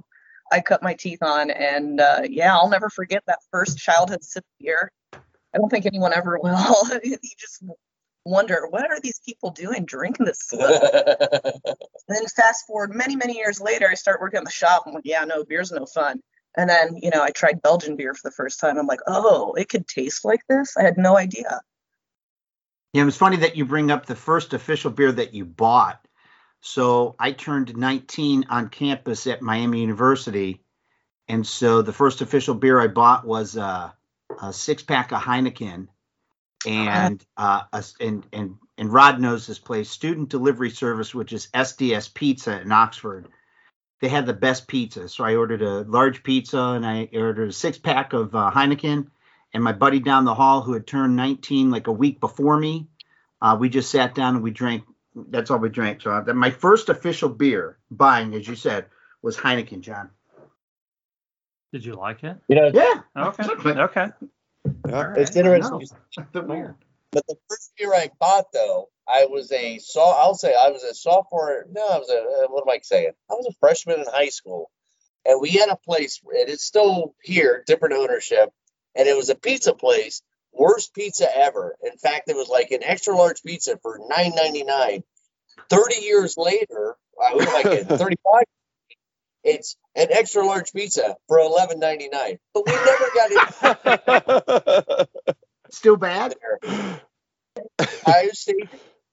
Speaker 5: I cut my teeth on, and uh, yeah, I'll never forget that first childhood sip of beer. I don't think anyone ever will. you just wonder what are these people doing drinking this stuff? Then fast forward many, many years later, I start working at the shop. I'm like, yeah, no, beer's no fun. And then, you know, I tried Belgian beer for the first time. I'm like, oh, it could taste like this. I had no idea.
Speaker 2: Yeah, it was funny that you bring up the first official beer that you bought. So I turned 19 on campus at Miami University, and so the first official beer I bought was uh, a six pack of Heineken, and uh, a, and and and Rod knows this place, Student Delivery Service, which is SDS Pizza in Oxford. They had the best pizza, so I ordered a large pizza and I ordered a six pack of uh, Heineken. And my buddy down the hall, who had turned 19 like a week before me, uh, we just sat down and we drank. That's all we drank. So uh, my first official beer buying, as you said, was Heineken, John.
Speaker 1: Did you like it?
Speaker 4: you know,
Speaker 2: Yeah.
Speaker 1: Okay. Okay.
Speaker 3: Yeah.
Speaker 1: All right.
Speaker 4: it's interesting.
Speaker 2: Weird.
Speaker 4: But the first beer I bought, though, I was a so I'll say I was a sophomore. No, I was a uh, what am I saying? I was a freshman in high school, and we had a place. And it's still here, different ownership, and it was a pizza place. Worst pizza ever. In fact, it was like an extra large pizza for nine ninety nine. Thirty years later, I was like thirty five. It's an extra large pizza for eleven ninety nine. But we never got it
Speaker 2: Still bad?
Speaker 4: Ohio State.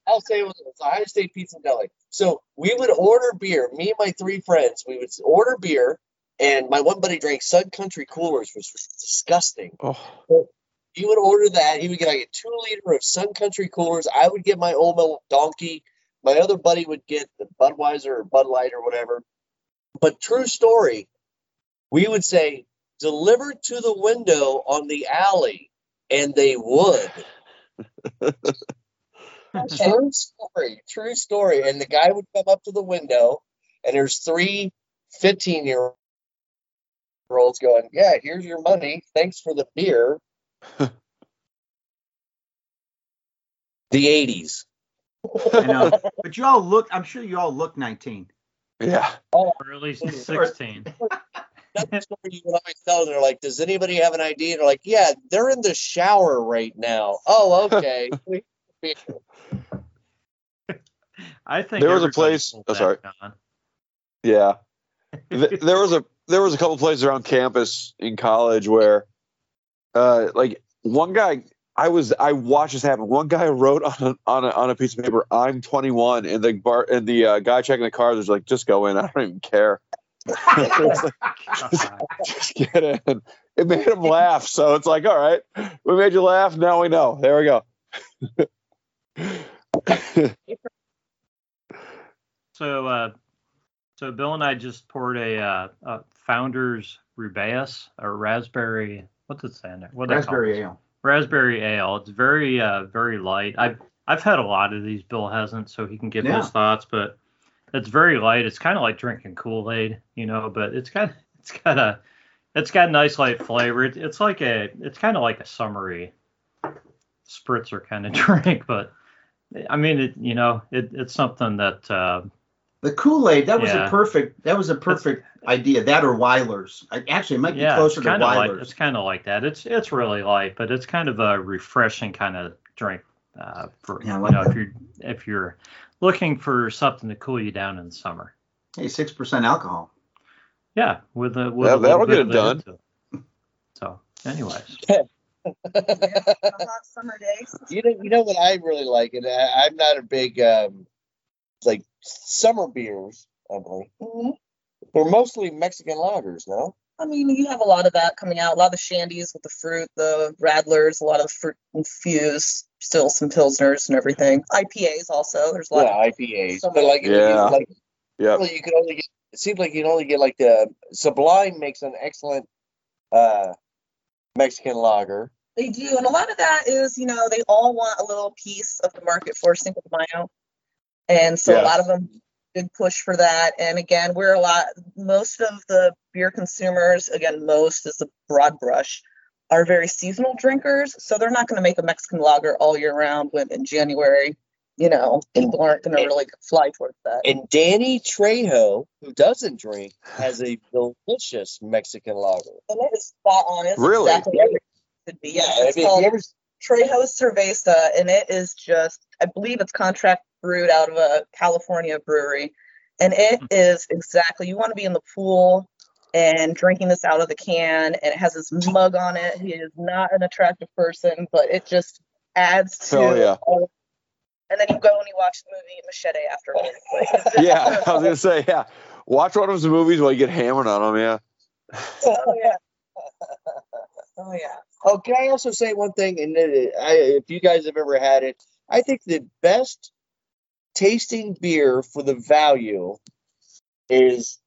Speaker 4: I'll say it was, Ohio State Pizza Deli. So we would order beer. Me and my three friends, we would order beer, and my one buddy drank Sun Country Coolers, which was disgusting.
Speaker 3: oh,
Speaker 4: He would order that. He would get like a two liter of Sun Country Coolers. I would get my Old Mill Donkey. My other buddy would get the Budweiser or Bud Light or whatever. But true story, we would say deliver to the window on the alley, and they would. True story. True story. And the guy would come up to the window, and there's three 15 year olds going, Yeah, here's your money. Thanks for the beer. the 80s.
Speaker 2: I know. But you all look, I'm sure you all look 19.
Speaker 3: Yeah.
Speaker 1: Or at least 16.
Speaker 4: That's the story you would always tell. They're like, Does anybody have an idea? They're like, Yeah, they're in the shower right now. Oh, okay.
Speaker 1: I think
Speaker 3: There was a place- oh, sorry.
Speaker 1: John.
Speaker 3: Yeah. There was a there was a couple places around campus in college where uh like one guy I was I watched this happen. One guy wrote on a, on a on a piece of paper, "I'm 21," and the bar and the uh, guy checking the cars was like, "Just go in. I don't even care.
Speaker 1: God.
Speaker 3: Just get in." It made him laugh. So it's like, all right, we made you laugh. Now we know. There we go.
Speaker 1: So, uh, so Bill and I just poured a, uh, a Founders Rubaeus or raspberry. What's it saying there? What they call
Speaker 2: Raspberry
Speaker 1: it?
Speaker 2: ale.
Speaker 1: Raspberry ale. It's very, uh, very light. I've I've had a lot of these. Bill hasn't, so he can give
Speaker 2: Yeah.
Speaker 1: his thoughts. But it's very light. It's kind of like drinking Kool Aid, you know. But it's got it's got a it's got a nice light flavor. It, it's like a it's kind of like a summery spritzer kind of drink, but. I mean, it, you know, it, it's something that uh,
Speaker 2: The Kool-Aid, that was
Speaker 1: Yeah.
Speaker 2: a perfect that was a perfect idea. That or Weiler's. I, actually, it might be
Speaker 1: yeah,
Speaker 2: closer to
Speaker 1: kind of like
Speaker 2: Weiler's.
Speaker 1: it's kind of like that. It's it's really light, but it's kind of a refreshing kind of drink uh, for
Speaker 2: Yeah, I
Speaker 1: you know
Speaker 2: that.
Speaker 1: if you're if you're looking for something to cool you down in the summer.
Speaker 2: Hey, six percent alcohol.
Speaker 1: Yeah, with a with
Speaker 3: Yeah,
Speaker 1: a
Speaker 3: that'll get it done.
Speaker 1: it. So, anyways,
Speaker 5: summer days.
Speaker 4: You know, you know what I really like, and I, I'm not a big um, like summer beers, Emily.
Speaker 5: Mhm.
Speaker 4: They're mostly Mexican lagers, no?
Speaker 5: I mean, you have a lot of that coming out. A lot of the shandies with the fruit, the radlers, a lot of fruit infused, still some pilsners and everything. IPAs also. There's a lot.
Speaker 4: Yeah,
Speaker 5: of,
Speaker 4: IPAs.
Speaker 5: Some-
Speaker 4: But like,
Speaker 3: Yeah.
Speaker 4: like
Speaker 3: Yep.
Speaker 4: you can only get. It seems like you can only get like the Sublime makes an excellent uh Mexican lager.
Speaker 5: They do, and a lot of that is, you know, they all want a little piece of the market for Cinco de Mayo, and so
Speaker 3: Yeah.
Speaker 5: a lot of them big push for that. And again, we're a lot. Most of the beer consumers, again, most is a broad brush, are very seasonal drinkers, so they're not going to make a Mexican lager all year round. When in January, you know, people aren't going to really fly towards that.
Speaker 4: And Danny Trejo, who doesn't drink, has a delicious Mexican lager.
Speaker 5: And it is spot on. It's
Speaker 3: Really?
Speaker 5: exactly what it should be. Yeah,
Speaker 4: I
Speaker 5: it's
Speaker 4: mean,
Speaker 5: called
Speaker 4: you ever
Speaker 5: Trejo Cerveza, and it is just, I believe it's contract brewed out of a California brewery. And it is exactly, you want to be in the pool and drinking this out of the can, and it has this mug on it. He is not an attractive person, but it just adds to.
Speaker 3: Oh, yeah.
Speaker 5: all- and then you go and you watch the movie Machete after. Like,
Speaker 3: Yeah, I was gonna say, yeah. Watch one of those movies while you get hammered on them. Yeah.
Speaker 5: oh, yeah. Oh, yeah.
Speaker 4: Oh, can I also say one thing? And uh, I, if you guys have ever had it, I think the best tasting beer for the value is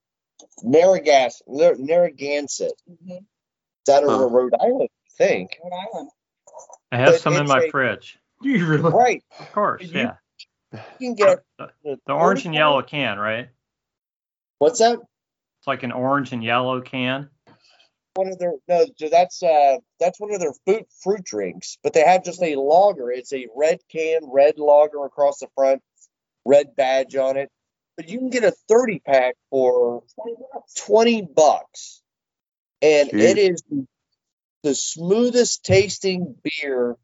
Speaker 4: Narragansett. Nar- Narragansett.
Speaker 5: Mhm.
Speaker 4: It's out of
Speaker 3: Huh.
Speaker 4: Rhode Island, I think.
Speaker 5: Rhode Island.
Speaker 1: I have
Speaker 4: But
Speaker 1: some in my
Speaker 4: a-
Speaker 1: fridge.
Speaker 2: You really?
Speaker 4: Right.
Speaker 1: Of course,
Speaker 4: You-
Speaker 1: yeah.
Speaker 4: You can get
Speaker 1: The orange and yellow can, right?
Speaker 4: What's that?
Speaker 1: It's like an orange and yellow can.
Speaker 4: one of their no, that's uh that's one of their fruit fruit drinks, but they have just a lager. It's a red can, red lager across the front, red badge on it. But you can get a 30 pack for 20 bucks. And
Speaker 3: Jeez.
Speaker 4: it is the smoothest tasting beer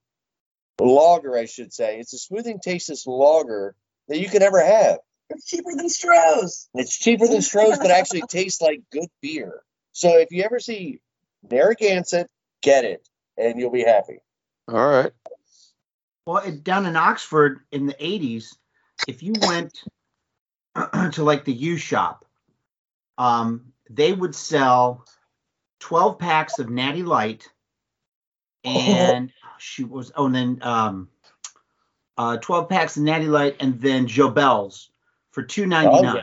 Speaker 4: lager, I should say. It's the smoothing tasting lager that you could ever have.
Speaker 5: It's cheaper than Stroh's.
Speaker 4: It's cheaper than Stroh's, but actually tastes like good beer. So if you ever see Narragansett, get it, and you'll be happy.
Speaker 3: All right.
Speaker 2: Well, it, down in Oxford in the 80s, if you went to like the U shop, um, they would sell 12 packs of Natty Light and she was oh and then um uh 12 packs of Natty Light and then Jobels for 2.99
Speaker 4: Oh, yeah.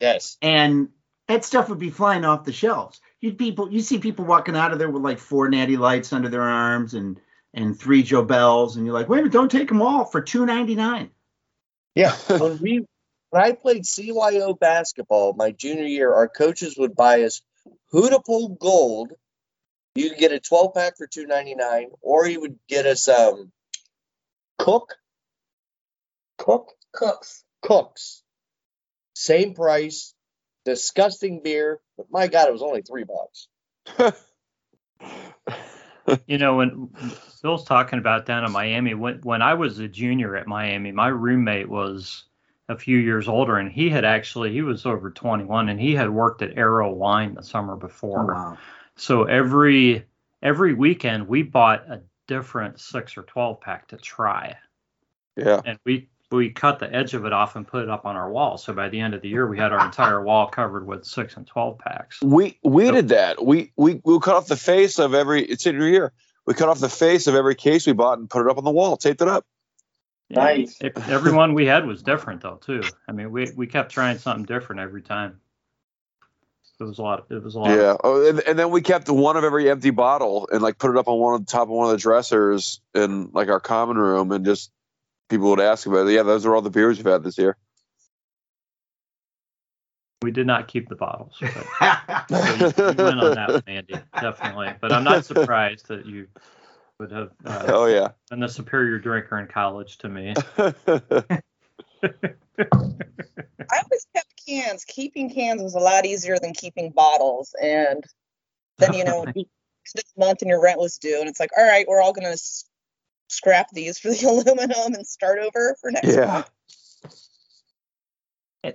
Speaker 4: Yes.
Speaker 2: and that stuff would be flying off the shelves. You'd people, you see people walking out of there with like four natty lights under their arms and and three Joe Bells, and you're like, wait a minute, don't take them all for two ninety nine.
Speaker 4: Yeah. when we when I played CYO basketball my junior year, our coaches would buy us Hudepohl Gold. You could get a 12 pack for 2.99, or you would get us um Cook. Cook?
Speaker 5: Cooks.
Speaker 4: Cooks. Same price, disgusting beer, but my God, it was only three bucks.
Speaker 1: You know, when Phil's talking about down in Miami, when when I was a junior at Miami, my roommate was a few years older, and he had actually he was over 21, and he had worked at Arrow Wine the summer before.
Speaker 2: Oh, wow.
Speaker 1: So every every weekend we bought a different six or 12 pack to try,
Speaker 3: Yeah.
Speaker 1: and we we cut the edge of it off and put it up on our wall. So by the end of the year, we had our entire wall covered with six and 12 packs.
Speaker 3: We we did that. We we we cut off the face of every. It's in your ear. We cut off the face of every case we bought and put it up on the wall. Taped it up.
Speaker 1: Yeah,
Speaker 4: Nice.
Speaker 1: it- everyone we had was different though too. I mean, we we kept trying something different every time. It was a lot. It was a lot.
Speaker 3: Yeah. Oh, and, and then we kept one of every empty bottle and like put it up on one of the top of one of the dressers in like our common room and just people would ask about it. Yeah, those are all the beers we've had this year.
Speaker 1: We did not keep the bottles. But so you, you went on that one, Andy, definitely. But I'm not surprised that you would have uh,
Speaker 3: oh yeah.
Speaker 1: been the superior drinker in college to me.
Speaker 5: I always kept cans. Keeping cans was a lot easier than keeping bottles. And then, you know, this month and your rent was due, and it's like, all right, we're all going to scrap these for the aluminum and start over for next
Speaker 3: yeah.
Speaker 5: month.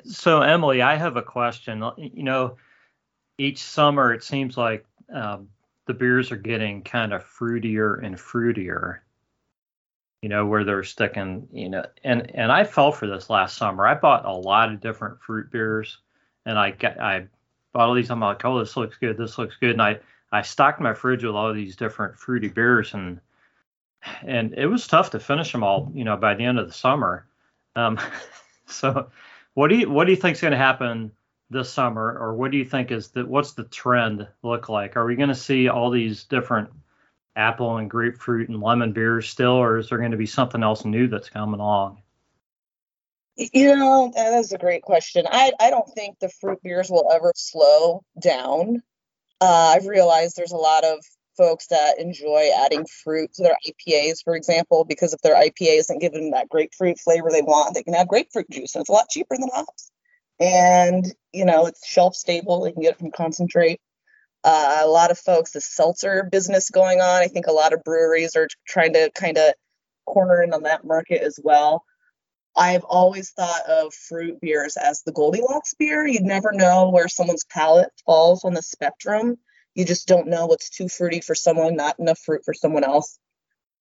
Speaker 1: So Emily, I have a question. You know, each summer it seems like um, the beers are getting kind of fruitier and fruitier. You know, where they're sticking. You know, and and I fell for this last summer. I bought a lot of different fruit beers, and I got I bought all these. I'm like, oh, this looks good. This looks good. And I I stocked my fridge with all these different fruity beers, and and it was tough to finish them all. You know, by the end of the summer. Um, so what do you what do you think is going to happen this summer, or what do you think is that? what's the trend look like? Are we going to see all these different apple and grapefruit and lemon beers still, or is there going to be something else new that's coming along?
Speaker 5: You know, that is a great question. I, I don't think the fruit beers will ever slow down. Uh, I've realized there's a lot of folks that enjoy adding fruit to their IPAs, for example, because if their IPA isn't giving them that grapefruit flavor they want, they can add grapefruit juice, and it's a lot cheaper than hops. And you know, it's shelf stable; they can get it from concentrate. Uh, a lot of folks, the seltzer business going on. I think a lot of breweries are trying to kind of corner in on that market as well. I've always thought of fruit beers as the Goldilocks beer. You never know where someone's palate falls on the spectrum. You just don't know what's too fruity for someone, not enough fruit for someone else.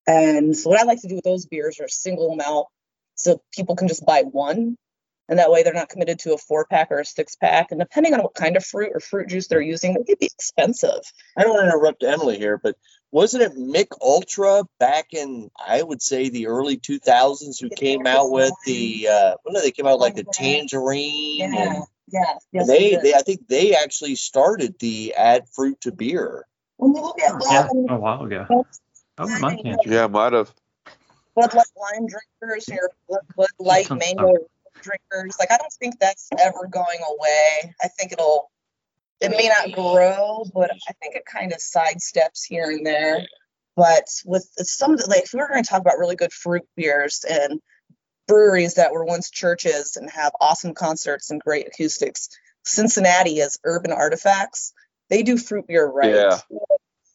Speaker 5: And so, what I like to do with those beers are single them out so people can just buy one. And that way, they're not committed to a four pack or a six pack. And depending on what kind of fruit or fruit juice they're using, they could be expensive.
Speaker 4: I don't want to interrupt Emily here, but wasn't it Mich Ultra back in I would say the early 2000s who came out with the uh, what did they came out like the tangerine
Speaker 5: Yeah, yeah. Yes,
Speaker 4: and they,
Speaker 5: did.
Speaker 4: they I think they actually started the add fruit to beer.
Speaker 5: when you look at
Speaker 1: Yeah, a while ago. Oh, my
Speaker 3: Yeah, might have.
Speaker 5: Bud Light lime drinkers, your Bud Bud Light mango drinkers. Like, I don't think that's ever going away. I think it'll it may not grow, but I think it kind of sidesteps here and there. But with some of the, like, if we were going to talk about really good fruit beers and breweries that were once churches and have awesome concerts and great acoustics, Cincinnati is Urban Artifacts. They do fruit beer right.
Speaker 3: Yeah.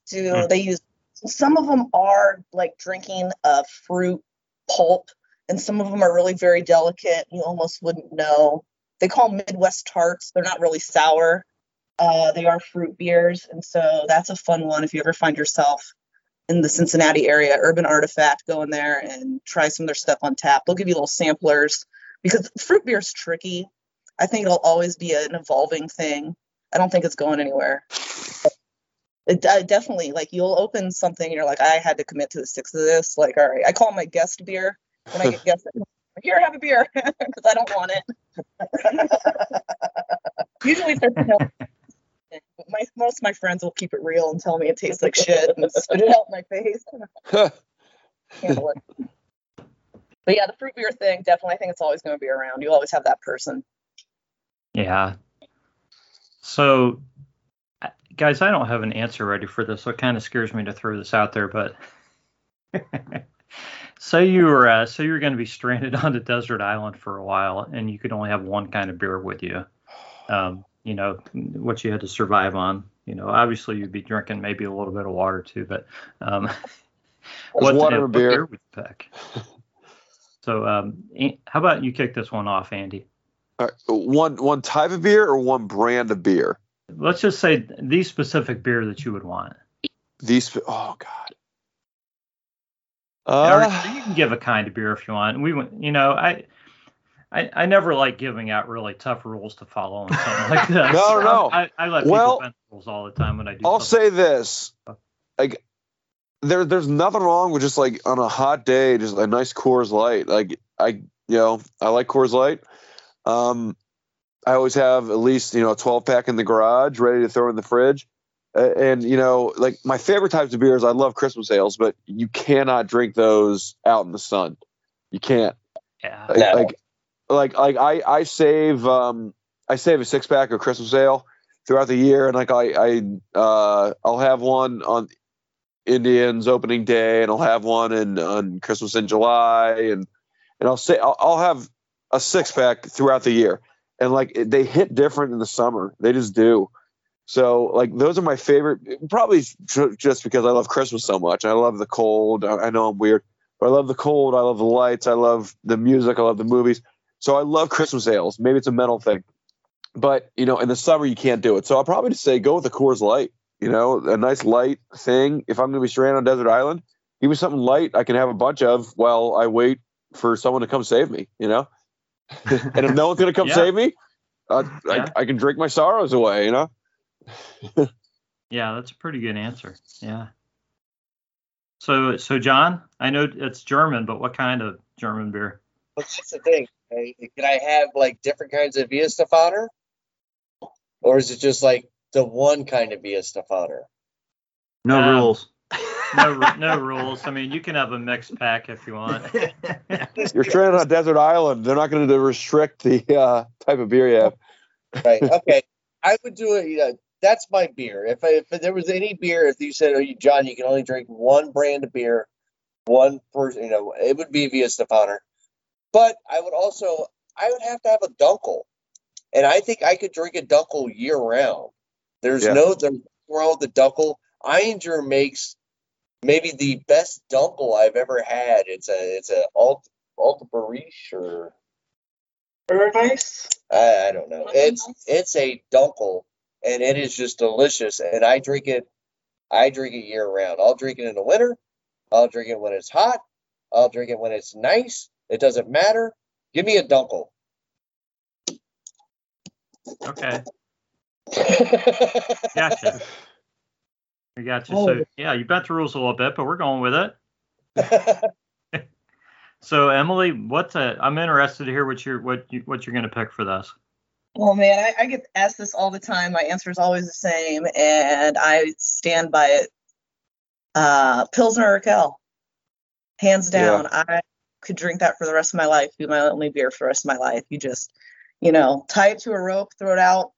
Speaker 5: Do
Speaker 1: Hmm.
Speaker 5: they use some of them are like drinking a fruit pulp, and some of them are really very delicate. You almost wouldn't know. They call 'em Midwest tarts. They're not really sour. Uh, they are fruit beers, and so that's a fun one if you ever find yourself in the Cincinnati area. Urban Artifact, go in there and try some of their stuff on tap. They'll give you little samplers because fruit beer is tricky. I think it'll always be an evolving thing. I don't think it's going anywhere. It uh, definitely like you'll open something and you're like, I had to commit to the six of this. Like, all right, I call my guest beer when I get guests. Here, have a beer because I don't want it. Usually, if they're my most of my friends will keep it real and tell me it tastes like shit and spit it out in my face. Handle it. But yeah, the fruit beer thing definitely. I think it's always going to be around. You always have that person.
Speaker 1: Yeah. So, uh, guys, I don't have an answer ready for this, so it kind of scares me to throw this out there. But say you were uh, say you were going to be stranded on a desert island for a while, and you could only have one kind of beer with you. Um, you know what you had to survive on. You know, obviously you'd be drinking maybe a little bit of water too, but um, what,
Speaker 3: water or beer?
Speaker 1: would you pick? So, um, how about you kick this one off, Andy?
Speaker 3: Right, one one type of beer or one brand of beer?
Speaker 1: Let's just say the specific beer that you would want.
Speaker 3: These. Oh God. Uh,
Speaker 1: you can give a kind of beer if you want. We, went- you know, I, I, I never like giving out really tough rules to follow on something like this.
Speaker 3: No, no.
Speaker 1: I, I let
Speaker 3: Well,
Speaker 1: people bend rules all the time when I do.
Speaker 3: I'll say this. Like there there's nothing wrong with just like on a hot day, just a nice Coors Light. Like I you know, I like Coors Light. Um I always have at least, you know, a 12 pack in the garage ready to throw in the fridge. Uh, and you know, like my favorite types of beers, I love Christmas ales, but you cannot drink those out in the sun. You can't.
Speaker 1: Yeah.
Speaker 3: Like,
Speaker 4: No.
Speaker 3: like, like, like I, I save, um, I save a six pack of Christmas ale throughout the year, and like I, I, uh, I'll have one on Indians opening day, and I'll have one in on Christmas in July, and and I'll say I'll, I'll have a six pack throughout the year, and like they hit different in the summer, they just do. So like those are my favorite, probably ju- just because I love Christmas so much. I love the cold. I, I know I'm weird, but I love the cold. I love the lights. I love the music. I love the movies. So I love Christmas ales. Maybe it's a mental thing, but you know, in the summer you can't do it. So I'll probably just say go with the Coors Light. You know, a nice light thing. If I'm going to be stranded on desert island, give me something light I can have a bunch of while I wait for someone to come save me. You know, and if no one's going to come
Speaker 1: Yeah.
Speaker 3: save me, uh,
Speaker 1: Yeah.
Speaker 3: I, I can drink my sorrows away. You know.
Speaker 1: Yeah, that's a pretty good answer. Yeah. So, so John, I know it's German, but what kind of German beer?
Speaker 4: What's the thing? Hey, Can I have like different kinds of Weihenstephaner? Or is it just like the one kind of Weihenstephaner?
Speaker 2: No
Speaker 1: Um,
Speaker 2: rules.
Speaker 1: No, no rules. I mean, you can have a mixed pack if you want.
Speaker 3: You're stranded on a desert island. They're not going to restrict the uh, type of beer you have.
Speaker 4: Right. Okay. I would do it. Yeah, that's my beer. If, I, if there was any beer, if you said, "Oh, you John, you can only drink one brand of beer, one person," you know, it would be Weihenstephaner. But I would also, I would have to have a Dunkel, and I think I could drink a Dunkel year round. There's
Speaker 3: Yeah.
Speaker 4: no there's nothing wrong with the Dunkel. Ayinger makes maybe the best Dunkel I've ever had. It's a it's a Alt Altbairisch or
Speaker 5: Paradise.
Speaker 4: I, I don't know. It's it's a dunkel, and it is just delicious. And I drink it. I drink it year round. I'll drink it in the winter. I'll drink it when it's hot. I'll drink it when it's nice. It doesn't matter. Give me a dunkel.
Speaker 1: Okay, gotcha. I got you.
Speaker 4: Oh.
Speaker 1: So, yeah, you bent the rules a little bit, but we're going with it. So, Emily, what's a, I'm interested to hear what you're what you what you're going to pick for this.
Speaker 5: Well, man, I, I get asked this all the time. My answer is always the same, and I stand by it. Uh, Pilsner Urquell, hands down. I could drink that for the rest of my life. Be my only beer for the rest of my life. You just, you know, tie it to a rope, throw it out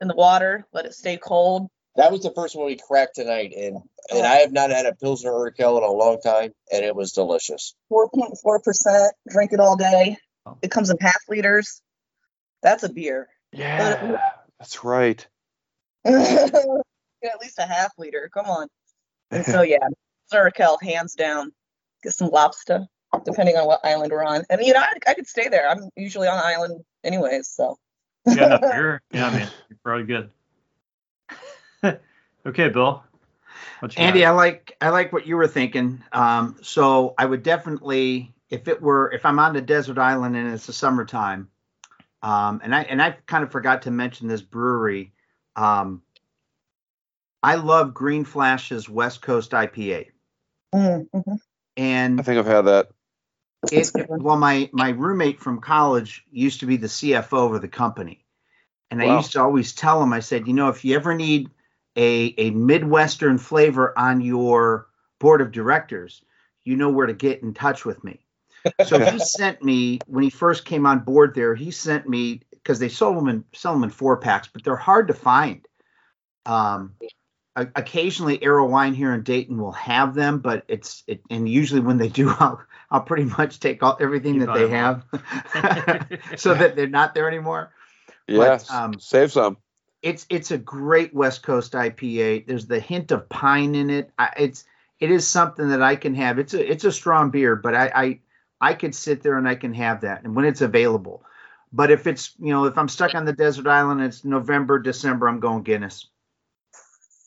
Speaker 5: in the water, let it stay cold.
Speaker 4: That was the first one we cracked tonight, and and I have not had a Pilsner Urquell in a long time, and it was delicious.
Speaker 5: 4.4%. Drink it all day.
Speaker 1: Oh.
Speaker 5: It comes in half liters. That's a beer.
Speaker 3: Yeah, that's right.
Speaker 5: At least a half liter. Come on. And so yeah, Zurkel, hands down. Get some lobster, depending on what island we're on. And you know, I, I could stay there. I'm usually on the island anyways, so.
Speaker 1: You got enough beer? Yeah, I mean, you're probably good. okay, Bill. What you
Speaker 2: Andy,
Speaker 1: got?
Speaker 2: I like I like what you were thinking. Um, so I would definitely, if it were, if I'm on a desert island and it's the summertime, um, and I and I kind of forgot to mention this brewery. Um, I love Green Flash's West Coast IPA,
Speaker 5: Mm, mhm.
Speaker 2: and
Speaker 3: I think I've had that.
Speaker 2: It,
Speaker 5: a good one.
Speaker 2: well, my my roommate from college used to be the CFO of the company, and I used to always tell him, I said, you know, if you ever need a a midwestern flavor on your board of directors, you know where to get in touch with me. So he sent me when he first came on board there. He sent me because they sold them in sell them in four packs, but they're hard to find. Um, occasionally, Arrow Wine here in Dayton will have them, but it's it, and usually when they do, I'll I'll pretty much take all everything
Speaker 1: You
Speaker 2: that they
Speaker 1: them
Speaker 2: have, so that they're not there anymore.
Speaker 3: Yes,
Speaker 2: um,
Speaker 3: save some.
Speaker 2: It's it's a great West Coast IPA. There's the hint of pine in it. I, it's it is something that I can have. It's a it's a strong beer, but I, I I could sit there and I can have that, and when it's available. But if it's you know if I'm stuck on the desert island, it's November December, I'm going Guinness.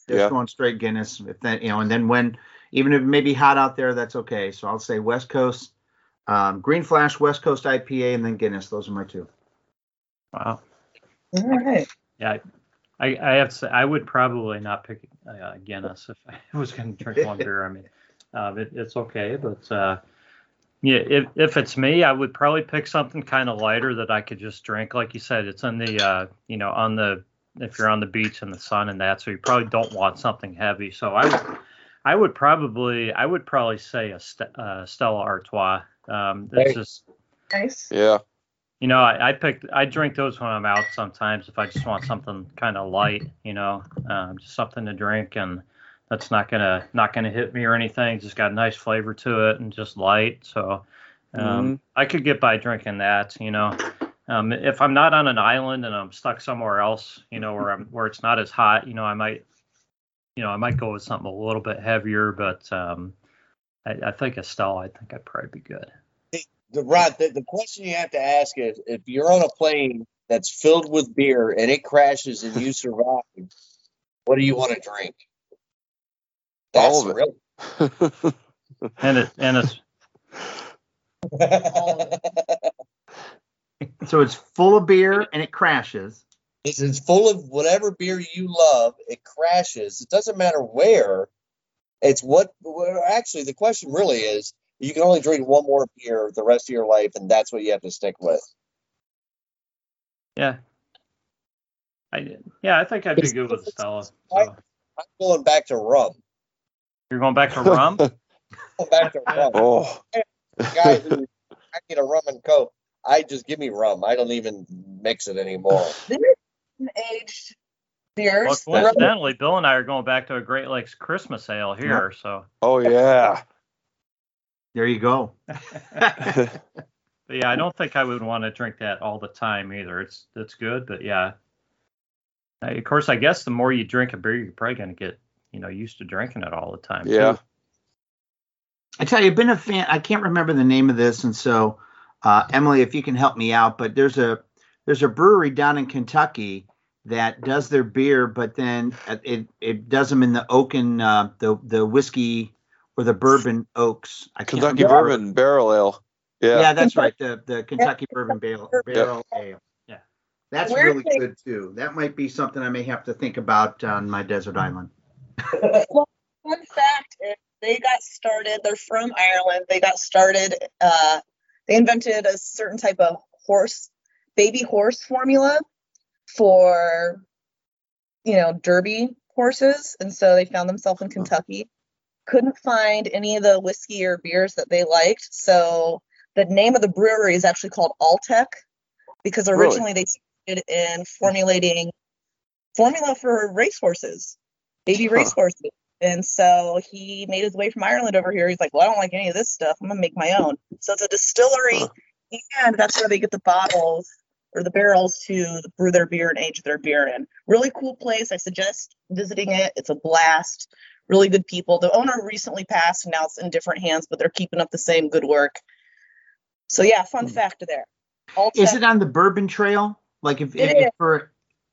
Speaker 2: Just
Speaker 3: Yeah.
Speaker 2: going straight Guinness. If that you know, and then when even if it may be hot out there, that's okay. So I'll say West Coast, um, Green Flash, West Coast IPA, and then Guinness. Those are my two.
Speaker 1: Wow.
Speaker 5: All right.
Speaker 1: Yeah, I, I have to say, I would probably not pick uh, Guinness if I was going to drink one beer. I mean, uh, it, it's okay, but uh, yeah, if if it's me, I would probably pick something kind of lighter that I could just drink. Like you said, it's in the uh, you know on the if you're on the beach in the sun and that, so you probably don't want something heavy. So I would I would probably I would probably say a St- uh, Stella Artois. Um, it's
Speaker 4: Right.
Speaker 1: just
Speaker 5: Nice.
Speaker 3: Yeah,
Speaker 1: you know, I, I pick I drink those when I'm out sometimes if I just want something kind of light, you know, um, just something to drink and that's not gonna not gonna hit me or anything. Just got a nice flavor to it and just light. So um, I could get by drinking that, you know. Um, if I'm not on an island and I'm stuck somewhere else, you know, where I'm where it's not as hot, you know, I might, you know, I might go with something a little bit heavier, but um, I, I think Estelle, I think I'd probably be good.
Speaker 4: The Rod, the, the question you have to ask is if you're on a plane that's filled with beer and it crashes and you survive, what do you want to drink? That's
Speaker 3: All of it.
Speaker 4: real.
Speaker 1: And it and it's
Speaker 2: So it's full of beer and it crashes.
Speaker 4: It's, it's full of whatever beer you love. It crashes. It doesn't matter where. It's what. Well, actually, the question really is: you can only drink one more beer the rest of your life, and that's what you have to stick with.
Speaker 1: Yeah. I did. yeah, I think I'd be good with Stella. So.
Speaker 4: I'm going back to rum.
Speaker 1: You're going back to rum?
Speaker 4: Going back to rum.
Speaker 3: oh,
Speaker 4: Guy who I get a rum and coke. I just give me rum. I don't even mix it anymore.
Speaker 5: Aged beers.
Speaker 1: well, coincidentally, Bill and I are going back to a Great Lakes Christmas ale here. So,
Speaker 3: oh yeah.
Speaker 2: There you go.
Speaker 1: but yeah, I don't think I would want to drink that all the time either. It's it's good, but yeah. Of course, I guess the more you drink a beer, you're probably going to get you know used to drinking it all the time. too.
Speaker 3: Yeah.
Speaker 2: I tell you, I've been a fan. I can't remember the name of this, and so uh, Emily, if you can help me out, but there's a there's a brewery down in Kentucky that does their beer, but then it it does them in the oaken uh, the the whiskey or the bourbon oaks. I can't
Speaker 3: Kentucky
Speaker 2: remember.
Speaker 3: bourbon barrel ale.
Speaker 2: Yeah,
Speaker 3: Yeah.
Speaker 2: that's right. The the Kentucky bourbon barrel, barrel ale.
Speaker 1: Yeah.
Speaker 2: That's
Speaker 5: Weird
Speaker 2: really
Speaker 5: thing-
Speaker 2: good too. That might be something I may have to think about on my desert island.
Speaker 5: Fun fact they got started, they're from Ireland. They got started, uh, they invented a certain type of horse, baby horse formula for, you know, derby horses. And so they found themselves in Kentucky. Couldn't find any of the whiskey or beers that they liked. So the name of the brewery is actually called Alltech because
Speaker 3: Really?
Speaker 5: originally they started in formulating formula for racehorses, baby
Speaker 3: Huh.
Speaker 5: racehorses. And so he made his way from Ireland over here. He's like, well, I don't like any of this stuff. I'm gonna make my own. So it's a distillery,
Speaker 3: Huh.
Speaker 5: and that's where they get the bottles or the barrels to brew their beer and age their beer in. Really cool place. I suggest visiting it. It's a blast. Really good people. The owner recently passed, and now it's in different hands, but they're keeping up the same good work. So yeah, fun
Speaker 2: Hmm.
Speaker 5: fact there.
Speaker 2: Is it on the Bourbon Trail? Like if,
Speaker 5: It
Speaker 2: if,
Speaker 5: is.
Speaker 2: if for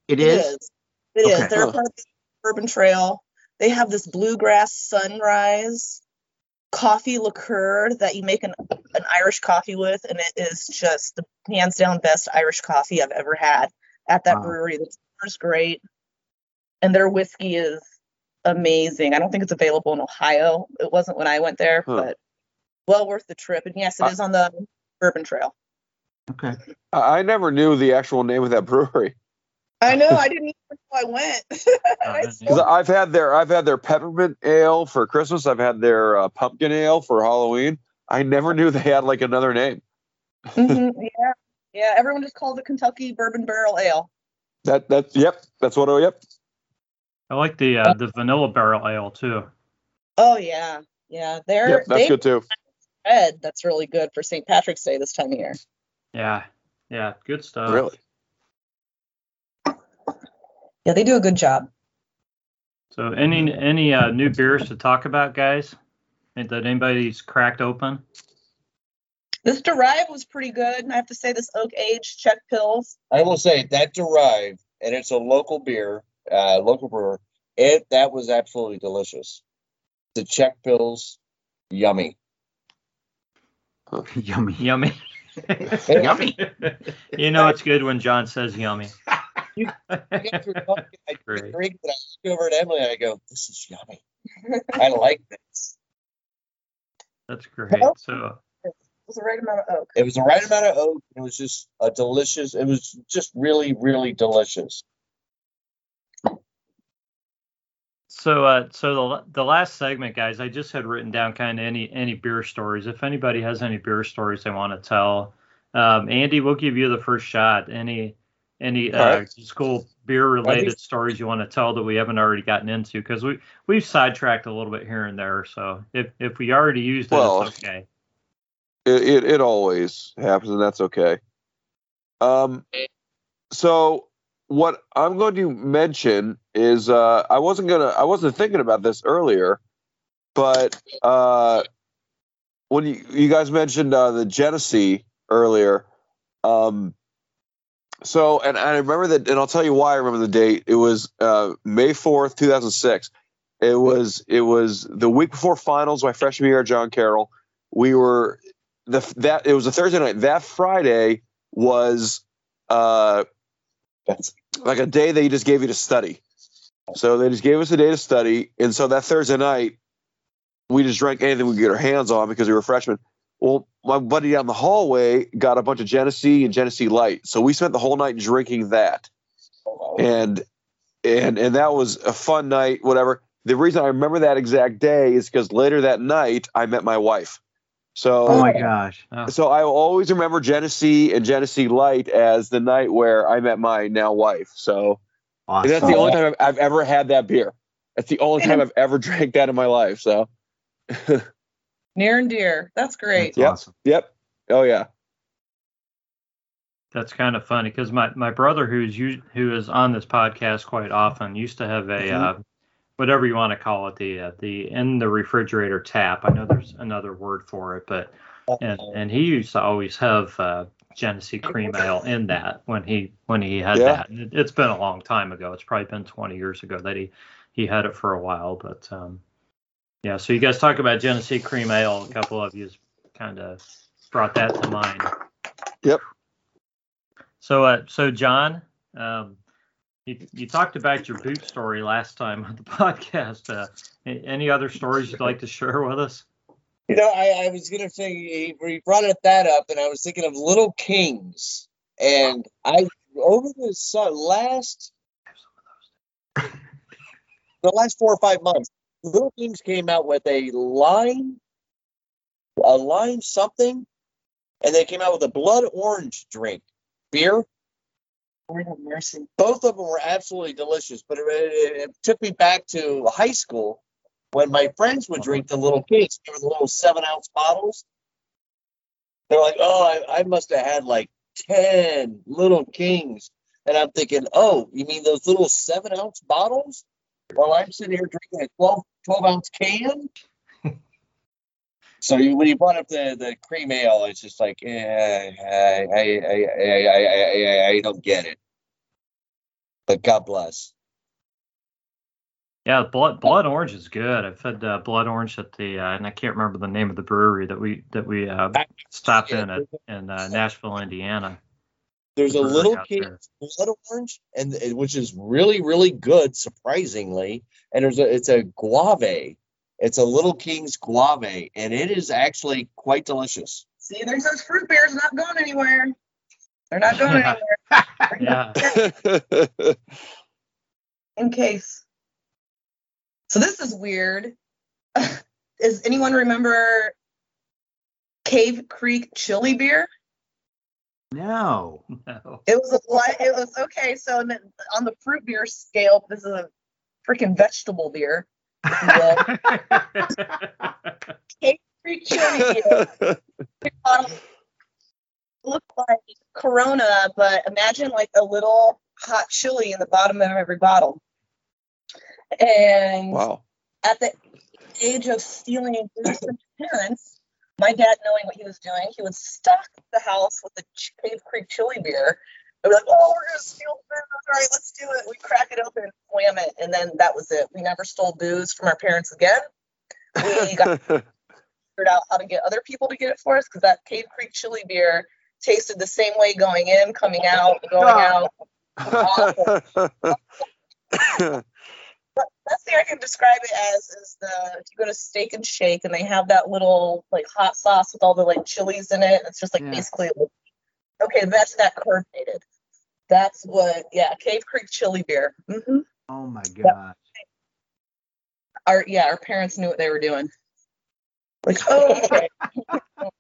Speaker 2: it
Speaker 5: It
Speaker 2: is?
Speaker 5: is. It is.
Speaker 2: Okay.
Speaker 5: They're
Speaker 3: Huh.
Speaker 5: part of the Bourbon Trail. They have this bluegrass sunrise coffee liqueur that you make an, an Irish coffee with, and it is just the hands down best Irish coffee I've ever had at that
Speaker 2: Wow.
Speaker 5: brewery. The is great, and their whiskey is amazing. I don't think it's available in Ohio. It wasn't when I went there,
Speaker 3: Huh.
Speaker 5: but well worth the trip. And yes, it
Speaker 3: I-
Speaker 5: is on the Bourbon Trail.
Speaker 2: Okay.
Speaker 3: I never knew the actual name of that brewery
Speaker 5: I know. I didn't even know I went.
Speaker 3: Because I've had their I've had their peppermint ale for Christmas. I've had their uh, pumpkin ale for Halloween. I never knew they had like another name.
Speaker 5: Mhm, yeah, yeah. Everyone just calls it Kentucky Bourbon Barrel Ale.
Speaker 3: That that yep, that's what. Oh yep.
Speaker 1: I like the uh, the vanilla barrel ale too.
Speaker 5: Oh yeah, yeah. They're
Speaker 3: Yep, that's
Speaker 5: they
Speaker 3: good too.
Speaker 5: bread that's really good for St. Patrick's Day this time of year.
Speaker 1: Yeah, yeah, good stuff.
Speaker 3: Really.
Speaker 5: Yeah, they do a good job.
Speaker 1: So, any any uh, new beers to talk about, guys? That anybody's cracked open?
Speaker 5: This Derive was pretty good. I have to say, this oak aged Czech pils.
Speaker 4: I will say that Derive, and it's a local beer, uh, local brewer. It that was absolutely delicious. The Czech pils, yummy.
Speaker 2: Yummy.
Speaker 1: Yummy.
Speaker 2: Yummy.
Speaker 1: you know it's good when John says yummy.
Speaker 4: I drink, but I look over at Emily and I go, "This is yummy. I like this."
Speaker 1: That's great. So,
Speaker 5: It was the right amount of oak.
Speaker 4: It was the right amount of oak. It was just a delicious. It was just really, really delicious.
Speaker 1: so, uh, so the the last segment, guys, I just had written down kind of any any beer stories. If anybody has any beer stories they want to tell, um, Andy, we'll give you the first shot. Any any uh,
Speaker 3: right.
Speaker 1: school beer related stories you want to tell that we haven't already gotten into? Because we we've sidetracked a little bit here and there. So if if we already used it,
Speaker 3: Well,
Speaker 1: it's okay.
Speaker 3: It, it it always happens, and that's okay. Um, so what I'm going to mention is uh, I wasn't gonna I wasn't thinking about this earlier, but uh, when you you guys mentioned uh, the Genesee earlier, um, so and I remember that, and I'll tell you why I remember the date. It was uh, May fourth, two thousand six. It was it was the week before finals, my freshman year John Carroll. We were the that it was a Thursday night. That Friday was uh like a day they just gave you to study. So they just gave us a day to study, and so that Thursday night we just drank anything we could get our hands on because we were freshmen. Well, my buddy down the hallway got a bunch of Genesee and Genesee Light, so we spent the whole night drinking that, oh. and and and that was a fun night. Whatever. The reason I remember that exact day is because later that night I met my wife. So
Speaker 2: Oh my gosh.
Speaker 3: so I will always remember Genesee and Genesee Light as the night where I met my now wife. So
Speaker 2: Awesome.
Speaker 3: that's the only time I've, I've ever had that beer. That's the only time I've ever drank that in my life. So,
Speaker 5: Near and dear. That's great.
Speaker 2: That's
Speaker 3: Yep.
Speaker 2: awesome.
Speaker 3: yep. Oh yeah.
Speaker 1: That's kind of funny because my, my brother who's who is on this podcast quite often used to have a
Speaker 3: Mhm.
Speaker 1: uh, whatever you want to call it the uh, the in the refrigerator tap. I know there's another word for it, but and and he used to always have uh, Genesee cream ale in that when he when he had
Speaker 3: Yeah.
Speaker 1: that. And it, it's been a long time ago. It's probably been 20 years ago that he he had it for a while. But um, yeah, so you guys talk about Genesee cream ale. A couple of you kind of brought that to mind.
Speaker 3: Yep.
Speaker 1: So, uh, so John, um, you, you talked about your boot story last time on the podcast. Uh, any other stories you'd like to share with us?
Speaker 4: You know, I, I was gonna say we brought it that up, and I was thinking of Little Kings, and I over the su- last the last four or five months, Little Kings came out with a line, a line something, and they came out with a blood orange drink, beer.
Speaker 5: Lord have mercy.
Speaker 4: both of them were absolutely delicious. But it, it, it took me back to high school when my friends would drink the little cakes. They were the little seven ounce bottles. They're like, oh, I, I must have had like 10 little kings. And I'm thinking, oh, you mean those little seven ounce bottles? While I'm sitting here drinking a 12, 12 ounce can? so you, when you brought up the, the cream ale, it's just like, eh, I, I, I, I, I, I, I don't get it. But God bless.
Speaker 1: Yeah, blood blood orange is good. I've had uh, blood orange at the uh, and I can't remember the name of the brewery that we that we uh, stopped in at in uh, Nashville, Indiana.
Speaker 4: There's a little
Speaker 1: out
Speaker 4: can blood orange, and and- which is really really good, surprisingly. And there's a it's a guave. It's a Little King's guave, and it is actually quite delicious.
Speaker 5: See, there's those fruit bears not going anywhere. They're not going anywhere.
Speaker 1: Yeah,
Speaker 5: In case. So this is weird. Does anyone remember Cave Creek chili beer?
Speaker 2: No.
Speaker 1: no.
Speaker 5: It was a it was okay. So on the fruit beer scale, this is a freaking vegetable beer. if you will. Creek chili beer. bottle looked like Corona, but imagine like a little hot chili in the bottom of every bottle. And
Speaker 3: wow.
Speaker 5: at the age of stealing booze from his parents, my dad, knowing what he was doing, he would stock the house with the Cave Creek chili beer. I'd be like, "Oh, we're gonna steal booze! All right, let's do it." We crack it open and wham it, and then that was it. We never stole booze from our parents again. We got figured out how to get other people to get it for us because that Cave Creek chili beer tasted the same way going in, coming out, going out. Best thing I can describe it as is the if you go to Steak and Shake and they have that little like hot sauce with all the like chilies in it. It's just like
Speaker 2: Yeah.
Speaker 5: basically okay. That's that carbonated. That's what yeah. Cave Creek chili beer. hmm
Speaker 2: Oh my god.
Speaker 5: Our yeah, our parents knew what they were doing. Like oh okay.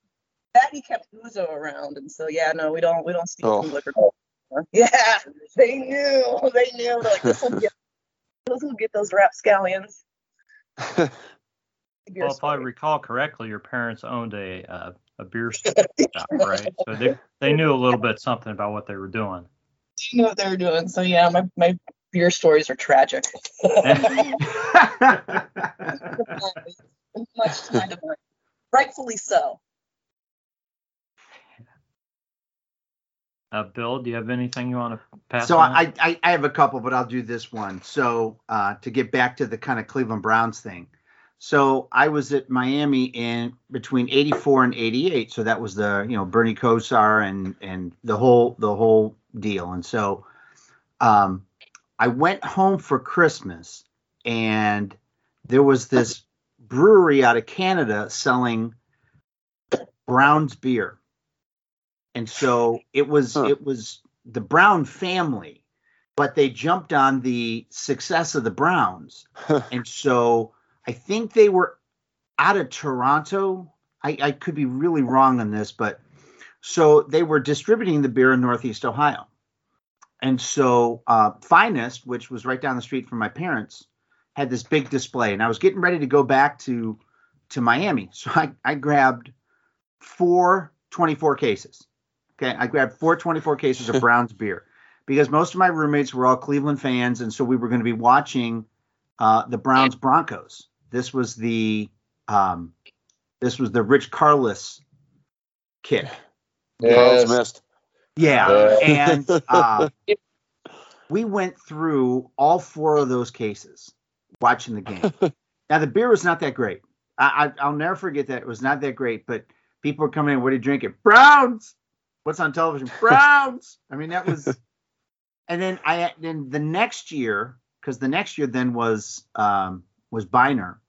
Speaker 5: that he kept Ouzo around, and so yeah, no, we don't we don't steal
Speaker 3: Oh.
Speaker 5: liquor. Yeah, they knew. They knew. They're like this will get this will get those rapscallions. Beer
Speaker 1: Well, if I recall correctly, your parents owned a uh, a beer shop, right? So they they knew a little bit something about what they were doing.
Speaker 5: They knew what they were doing. So yeah, my my beer stories are tragic. Much to. Rightfully so.
Speaker 1: Uh, Bill, do you have anything you want to pass?
Speaker 2: so
Speaker 1: on?
Speaker 2: I, I I have a couple, but I'll do this one. So uh, to get back to the kind of Cleveland Browns thing. So I was at Miami in between 84 and 88. So that was the you know Bernie Kosar and and the whole the whole deal. And so um, I went home for Christmas, and there was this brewery out of Canada selling Brown's beer. And so it was
Speaker 3: Huh.
Speaker 2: it was the Brown family, but they jumped on the success of the Browns. and so I think they were out of Toronto. I, I could be really wrong on this, but so they were distributing the beer in Northeast Ohio. And so uh, Finast, which was right down the street from my parents, had this big display. And I was getting ready to go back to to Miami. So I, I grabbed four 24 cases. Okay. I grabbed four 24 cases of Brown's beer because most of my roommates were all Cleveland fans. And so we were going to be watching uh, the Browns Broncos. This was the um, this was the Rich Karlis kick.
Speaker 3: Carl's
Speaker 4: Yes.
Speaker 3: missed.
Speaker 2: Yeah.
Speaker 4: Yeah.
Speaker 2: And uh, we went through all four of those cases watching the game. now the beer was not that great. I, I I'll never forget that it was not that great. But people were coming in. What are you drinking? Browns. What's on television? Browns. I mean that was. And then I then the next year because the next year then was um, was Byner.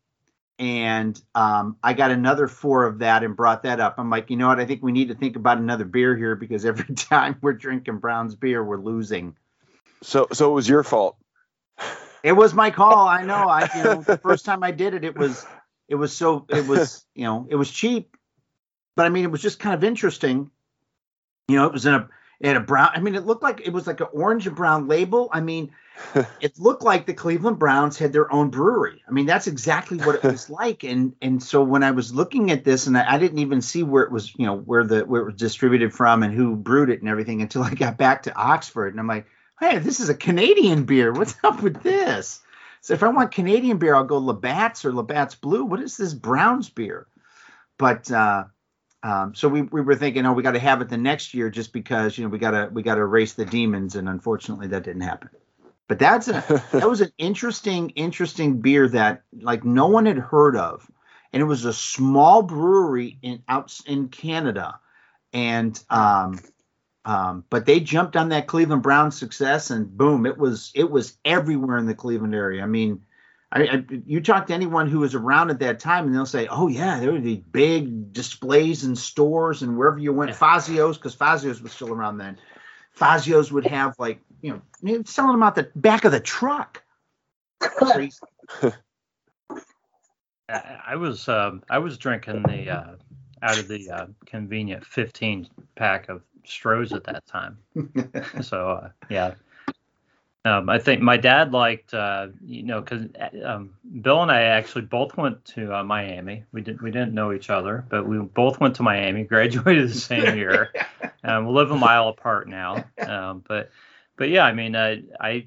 Speaker 2: And um, I got another four of that and brought that up. I'm like, you know what? I think we need to think about another beer here because every time we're drinking Brown's beer, we're losing.
Speaker 3: So so it was your fault.
Speaker 2: It was my call. I know. I you know the first time I did it, it was it was so it was you know it was cheap, but I mean it was just kind of interesting. You know, it was in a It a brown. I mean, it looked like it was like an orange and brown label. I mean, it looked like the Cleveland Browns had their own brewery. I mean, that's exactly what it was like. And and so when I was looking at this, and I, I didn't even see where it was, you know, where the where it was distributed from and who brewed it and everything until I got back to Oxford, and I'm like, hey, this is a Canadian beer. What's up with this? So if I want Canadian beer, I'll go Labatt's or Labatt's Blue. What is this Browns beer? But uh, um, so we, we were thinking, oh, we got to have it the next year just because you know we got to we got to erase the demons, and unfortunately that didn't happen. But that's a that was an interesting interesting beer that like no one had heard of, and it was a small brewery in out in Canada, and um, um, but they jumped on that Cleveland Brown success, and boom, it was it was everywhere in the Cleveland area. I mean, I, I, you talk to anyone who was around at that time, and they'll say, "Oh yeah, there were these big displays in stores, and wherever you went, Fazio's, because Fazio's was still around then. Fazio's would have like you know selling them out the back of the truck.
Speaker 1: I was um, I was drinking the uh, out of the uh, convenient 15 pack of Stroh's at that time. so uh, yeah, um, I think my dad liked, uh, you know, because um, Bill and I actually both went to uh, Miami. We didn't we didn't know each other, but we both went to Miami. Graduated the same year. um, we live a mile apart now. Um, but but yeah, I mean, I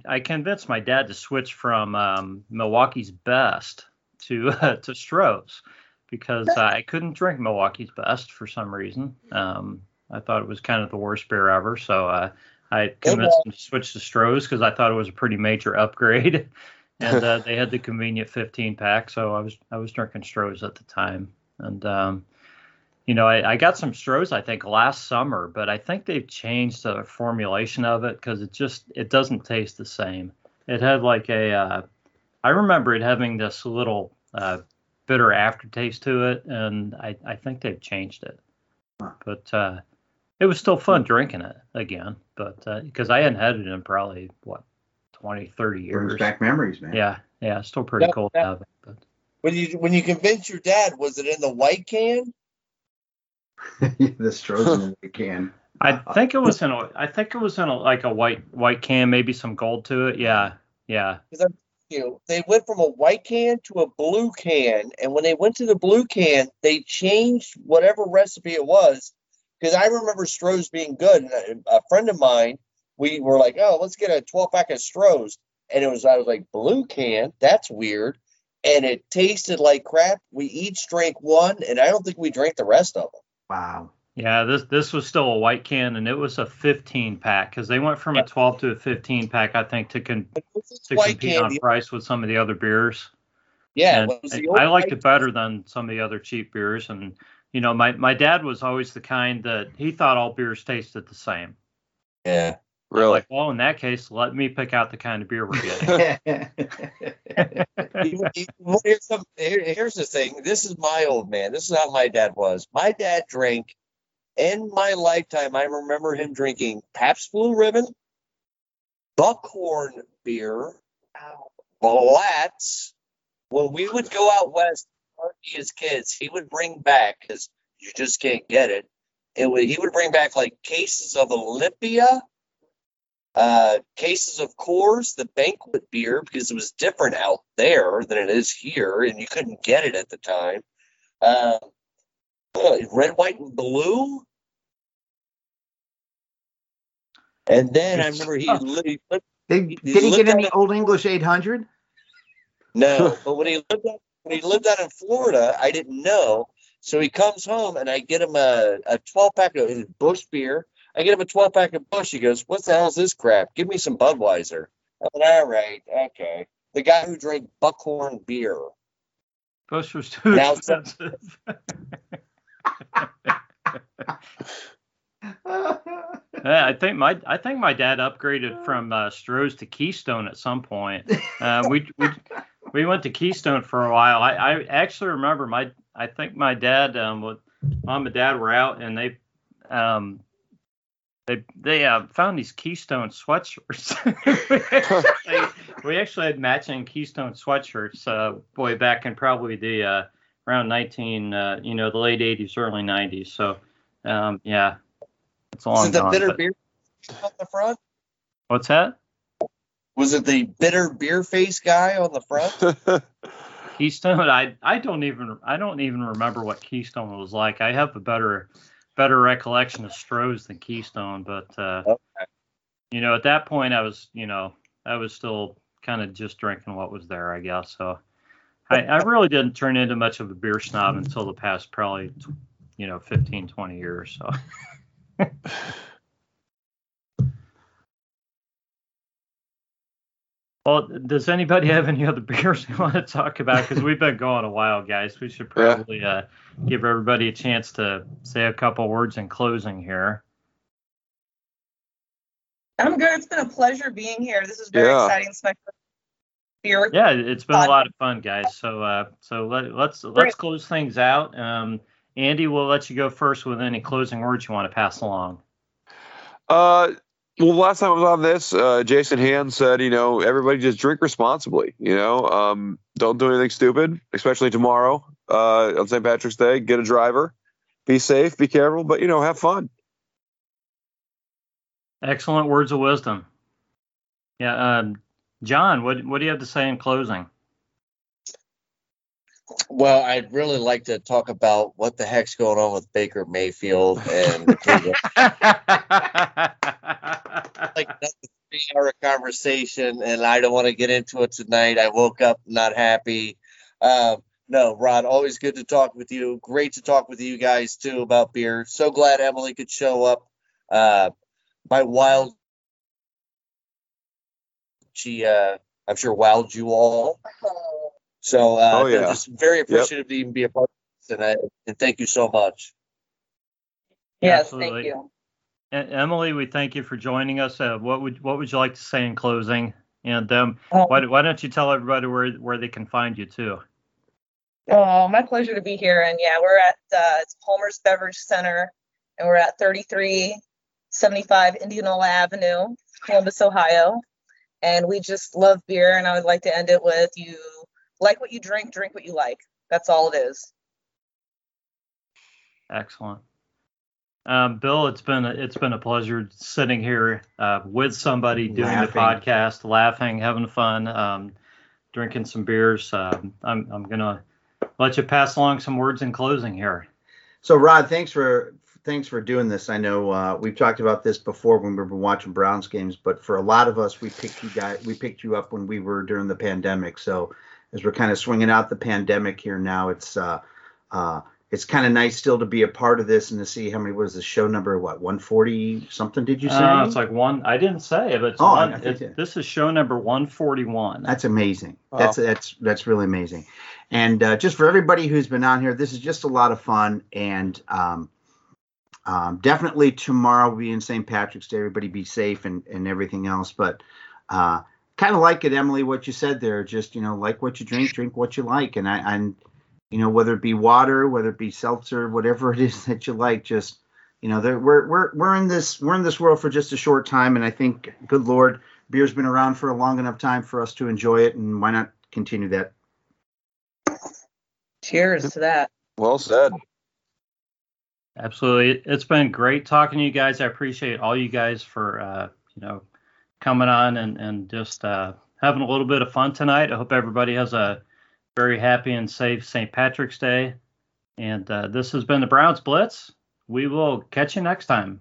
Speaker 1: I convinced my dad to switch from um, Milwaukee's Best to uh, to Stroh's because I couldn't drink Milwaukee's Best for some reason. Um, I thought it was kind of the worst beer ever. So uh, I convinced them to switch to Stroh's because I thought it was a pretty major upgrade. and uh, they had the convenient 15 pack, so I was I was drinking Stroh's at the time. And um, you know, I, I, got some Stroh's I think last summer, but I think they've changed the formulation of it because it just it doesn't taste the same. It had like a uh, I remember it having this little uh, bitter aftertaste to it, and I, I think they've changed it. But uh, it was still fun drinking it again, but because uh, I hadn't had it in probably what 20, 30 years.
Speaker 2: Brings back memories, man.
Speaker 1: Yeah, yeah, still pretty cool to have it. But
Speaker 4: when you when you convinced your dad, was it in the white can?
Speaker 2: the Stroh's in the can.
Speaker 1: I think it was in a. I think it was in a, like a white white can, maybe some gold to it. Yeah, yeah.
Speaker 4: Because you know, they went from a white can to a blue can, and when they went to the blue can, they changed whatever recipe it was because I remember Stroh's being good. And a, friend of mine, we were like, oh, let's get a 12 pack of Stroh's. And it was, I was like, blue can? That's weird. And it tasted like crap. We each drank one, and I don't think we drank the rest of them.
Speaker 2: Wow.
Speaker 1: Yeah, this this was still a white can, and it was a 15 pack because they went from a 12 to a 15 pack, I think, to con- to compete on price with some of the other beers.
Speaker 4: Yeah,
Speaker 1: I, I liked it better than some of the other cheap beers, and you know, my, my dad was always the kind that he thought all beers tasted the same.
Speaker 4: Yeah.
Speaker 3: Really?
Speaker 1: Like, well, in that case, let me pick out the kind of beer we're getting.
Speaker 4: here's, some, here, here's the thing. This is my old man. This is how my dad was. My dad drank in my lifetime. I remember him drinking Pabst Blue Ribbon, Buckhorn beer, Blatz. When we would go out west, party as kids, he would bring back because you just can't get it. It would he would bring back like cases of Olympia, uh, cases of Coors, the banquet beer, because it was different out there than it is here, and you couldn't get it at the time. Uh, red, white, and blue. And then I remember he, he
Speaker 2: did, he, did he get any Old English 800?
Speaker 4: No, but when he lived up when he lived out in Florida, I didn't know. So he comes home and I get him a, a 12 pack of Busch beer. I get him a 12 pack of Busch. He goes, What the hell is this crap? Give me some Budweiser. I went, All right, okay. The guy who drank Buckhorn beer.
Speaker 1: Busch was too now, expensive. yeah, I think my I think my dad upgraded from uh, Stroh's to Keystone at some point. Uh, we we we went to Keystone for a while. I, I actually remember my I think my dad um with mom and dad were out and they um they they uh, found these Keystone sweatshirts. we, actually, we, actually, had matching Keystone sweatshirts uh, boy back in probably the uh, around 19 uh, you know the late 80s early 90s. So um, yeah, it's a long.
Speaker 4: Is it the
Speaker 1: gone,
Speaker 4: bitter
Speaker 1: but...
Speaker 4: beer? on the front?
Speaker 1: What's that?
Speaker 4: Was it the bitter beer face guy on the front?
Speaker 1: Keystone. I I don't even I don't even remember what Keystone was like. I have a better better recollection of Stroh's than Keystone, but uh,
Speaker 4: Okay.
Speaker 1: you know, at that point, I was you know I was still kind of just drinking what was there, I guess. So I, I really didn't turn into much of a beer snob until the past probably you know 15 20 years. So. Well, does anybody have any other beers they want to talk about? Because we've been going a while, guys. We should
Speaker 3: Yeah.
Speaker 1: probably uh, give everybody a chance to say a couple words in closing here.
Speaker 5: I'm good. It's been a pleasure being here. This is very
Speaker 3: Yeah.
Speaker 5: exciting. It's my first beer.
Speaker 1: Yeah, it's been a lot of fun, guys. So, uh, so let, let's let's close things out. Um, Andy, we'll let you go first with any closing words you want to pass along.
Speaker 3: Uh, well, last time I was on this, uh, Jason Hand said, you know, everybody just drink responsibly. You know, um, don't do anything stupid, especially tomorrow uh, on St. Patrick's Day. Get a driver, be safe, be careful, but you know, have fun.
Speaker 1: Excellent words of wisdom. Yeah, um, John, what what do you have to say in closing?
Speaker 4: Well, I'd really like to talk about what the heck's going on with Baker Mayfield and the Cleveland like that's a three hour conversation and I don't want to get into it tonight. I woke up not happy. Um, no, Rod, always good to talk with you. Great to talk with you guys too about beer. So glad Emily could show up. Uh, my wild, she, uh, I'm sure wowed you all. So, uh,
Speaker 3: Oh, yeah.
Speaker 4: just very appreciative to even be a part of this, and, I, and thank you so much.
Speaker 5: Yes,
Speaker 1: Absolutely.
Speaker 5: thank you.
Speaker 1: Emily, we thank you for joining us. Uh, what would what would you like to say in closing? And um,
Speaker 5: Oh,
Speaker 1: why, why don't you tell everybody where where they can find you too?
Speaker 5: oh, my pleasure to be here. And yeah, we're at uh, it's Palmer's Beverage Center, and we're at 3375 Indianola Avenue, Columbus, Ohio. And we just love beer. And I would like to end it with you like what you drink, drink what you like. That's all it is.
Speaker 1: Excellent. Um, Bill, it's been a, it's been a pleasure sitting here uh, with somebody doing the podcast, laughing, having fun, um, drinking some beers. Um, I'm I'm gonna let you pass along some words in closing here.
Speaker 2: So Rod, thanks for thanks for doing this. I know uh, we've talked about this before when we were watching Browns games, but for a lot of us, we picked you guys, we picked you up when we were during the pandemic. So as we're kind of swinging out the pandemic here now, it's uh, uh, it's kind of nice still to be a part of this and to see how many was the show number what 140 something did you say
Speaker 1: Uh, it's like one. I didn't say it, but it's
Speaker 2: Oh,
Speaker 1: one, it-
Speaker 2: it-
Speaker 1: this is show number 141.
Speaker 2: That's amazing.
Speaker 3: Wow.
Speaker 2: That's that's that's really amazing. And uh, just for everybody who's been on here, this is just a lot of fun. And um, um, definitely tomorrow will be in St. Patrick's Day. Everybody be safe and and everything else. But uh, kind of like it, Emily, what you said there. Just you know, like what you drink, drink what you like. And I and you know whether it be water, whether it be seltzer, whatever it is that you like, just you know, we're we're we're in this we're in this world for just a short time, and I think, good Lord, beer's been around for a long enough time for us to enjoy it, and why not continue that?
Speaker 5: Cheers to that.
Speaker 3: Well said.
Speaker 1: Absolutely. It's been great talking to you guys. I appreciate all you guys for uh, you know coming on and and just uh, having a little bit of fun tonight. I hope everybody has a very happy and safe St. Patrick's Day. And uh, this has been the Browns Blitz. We will catch you next time.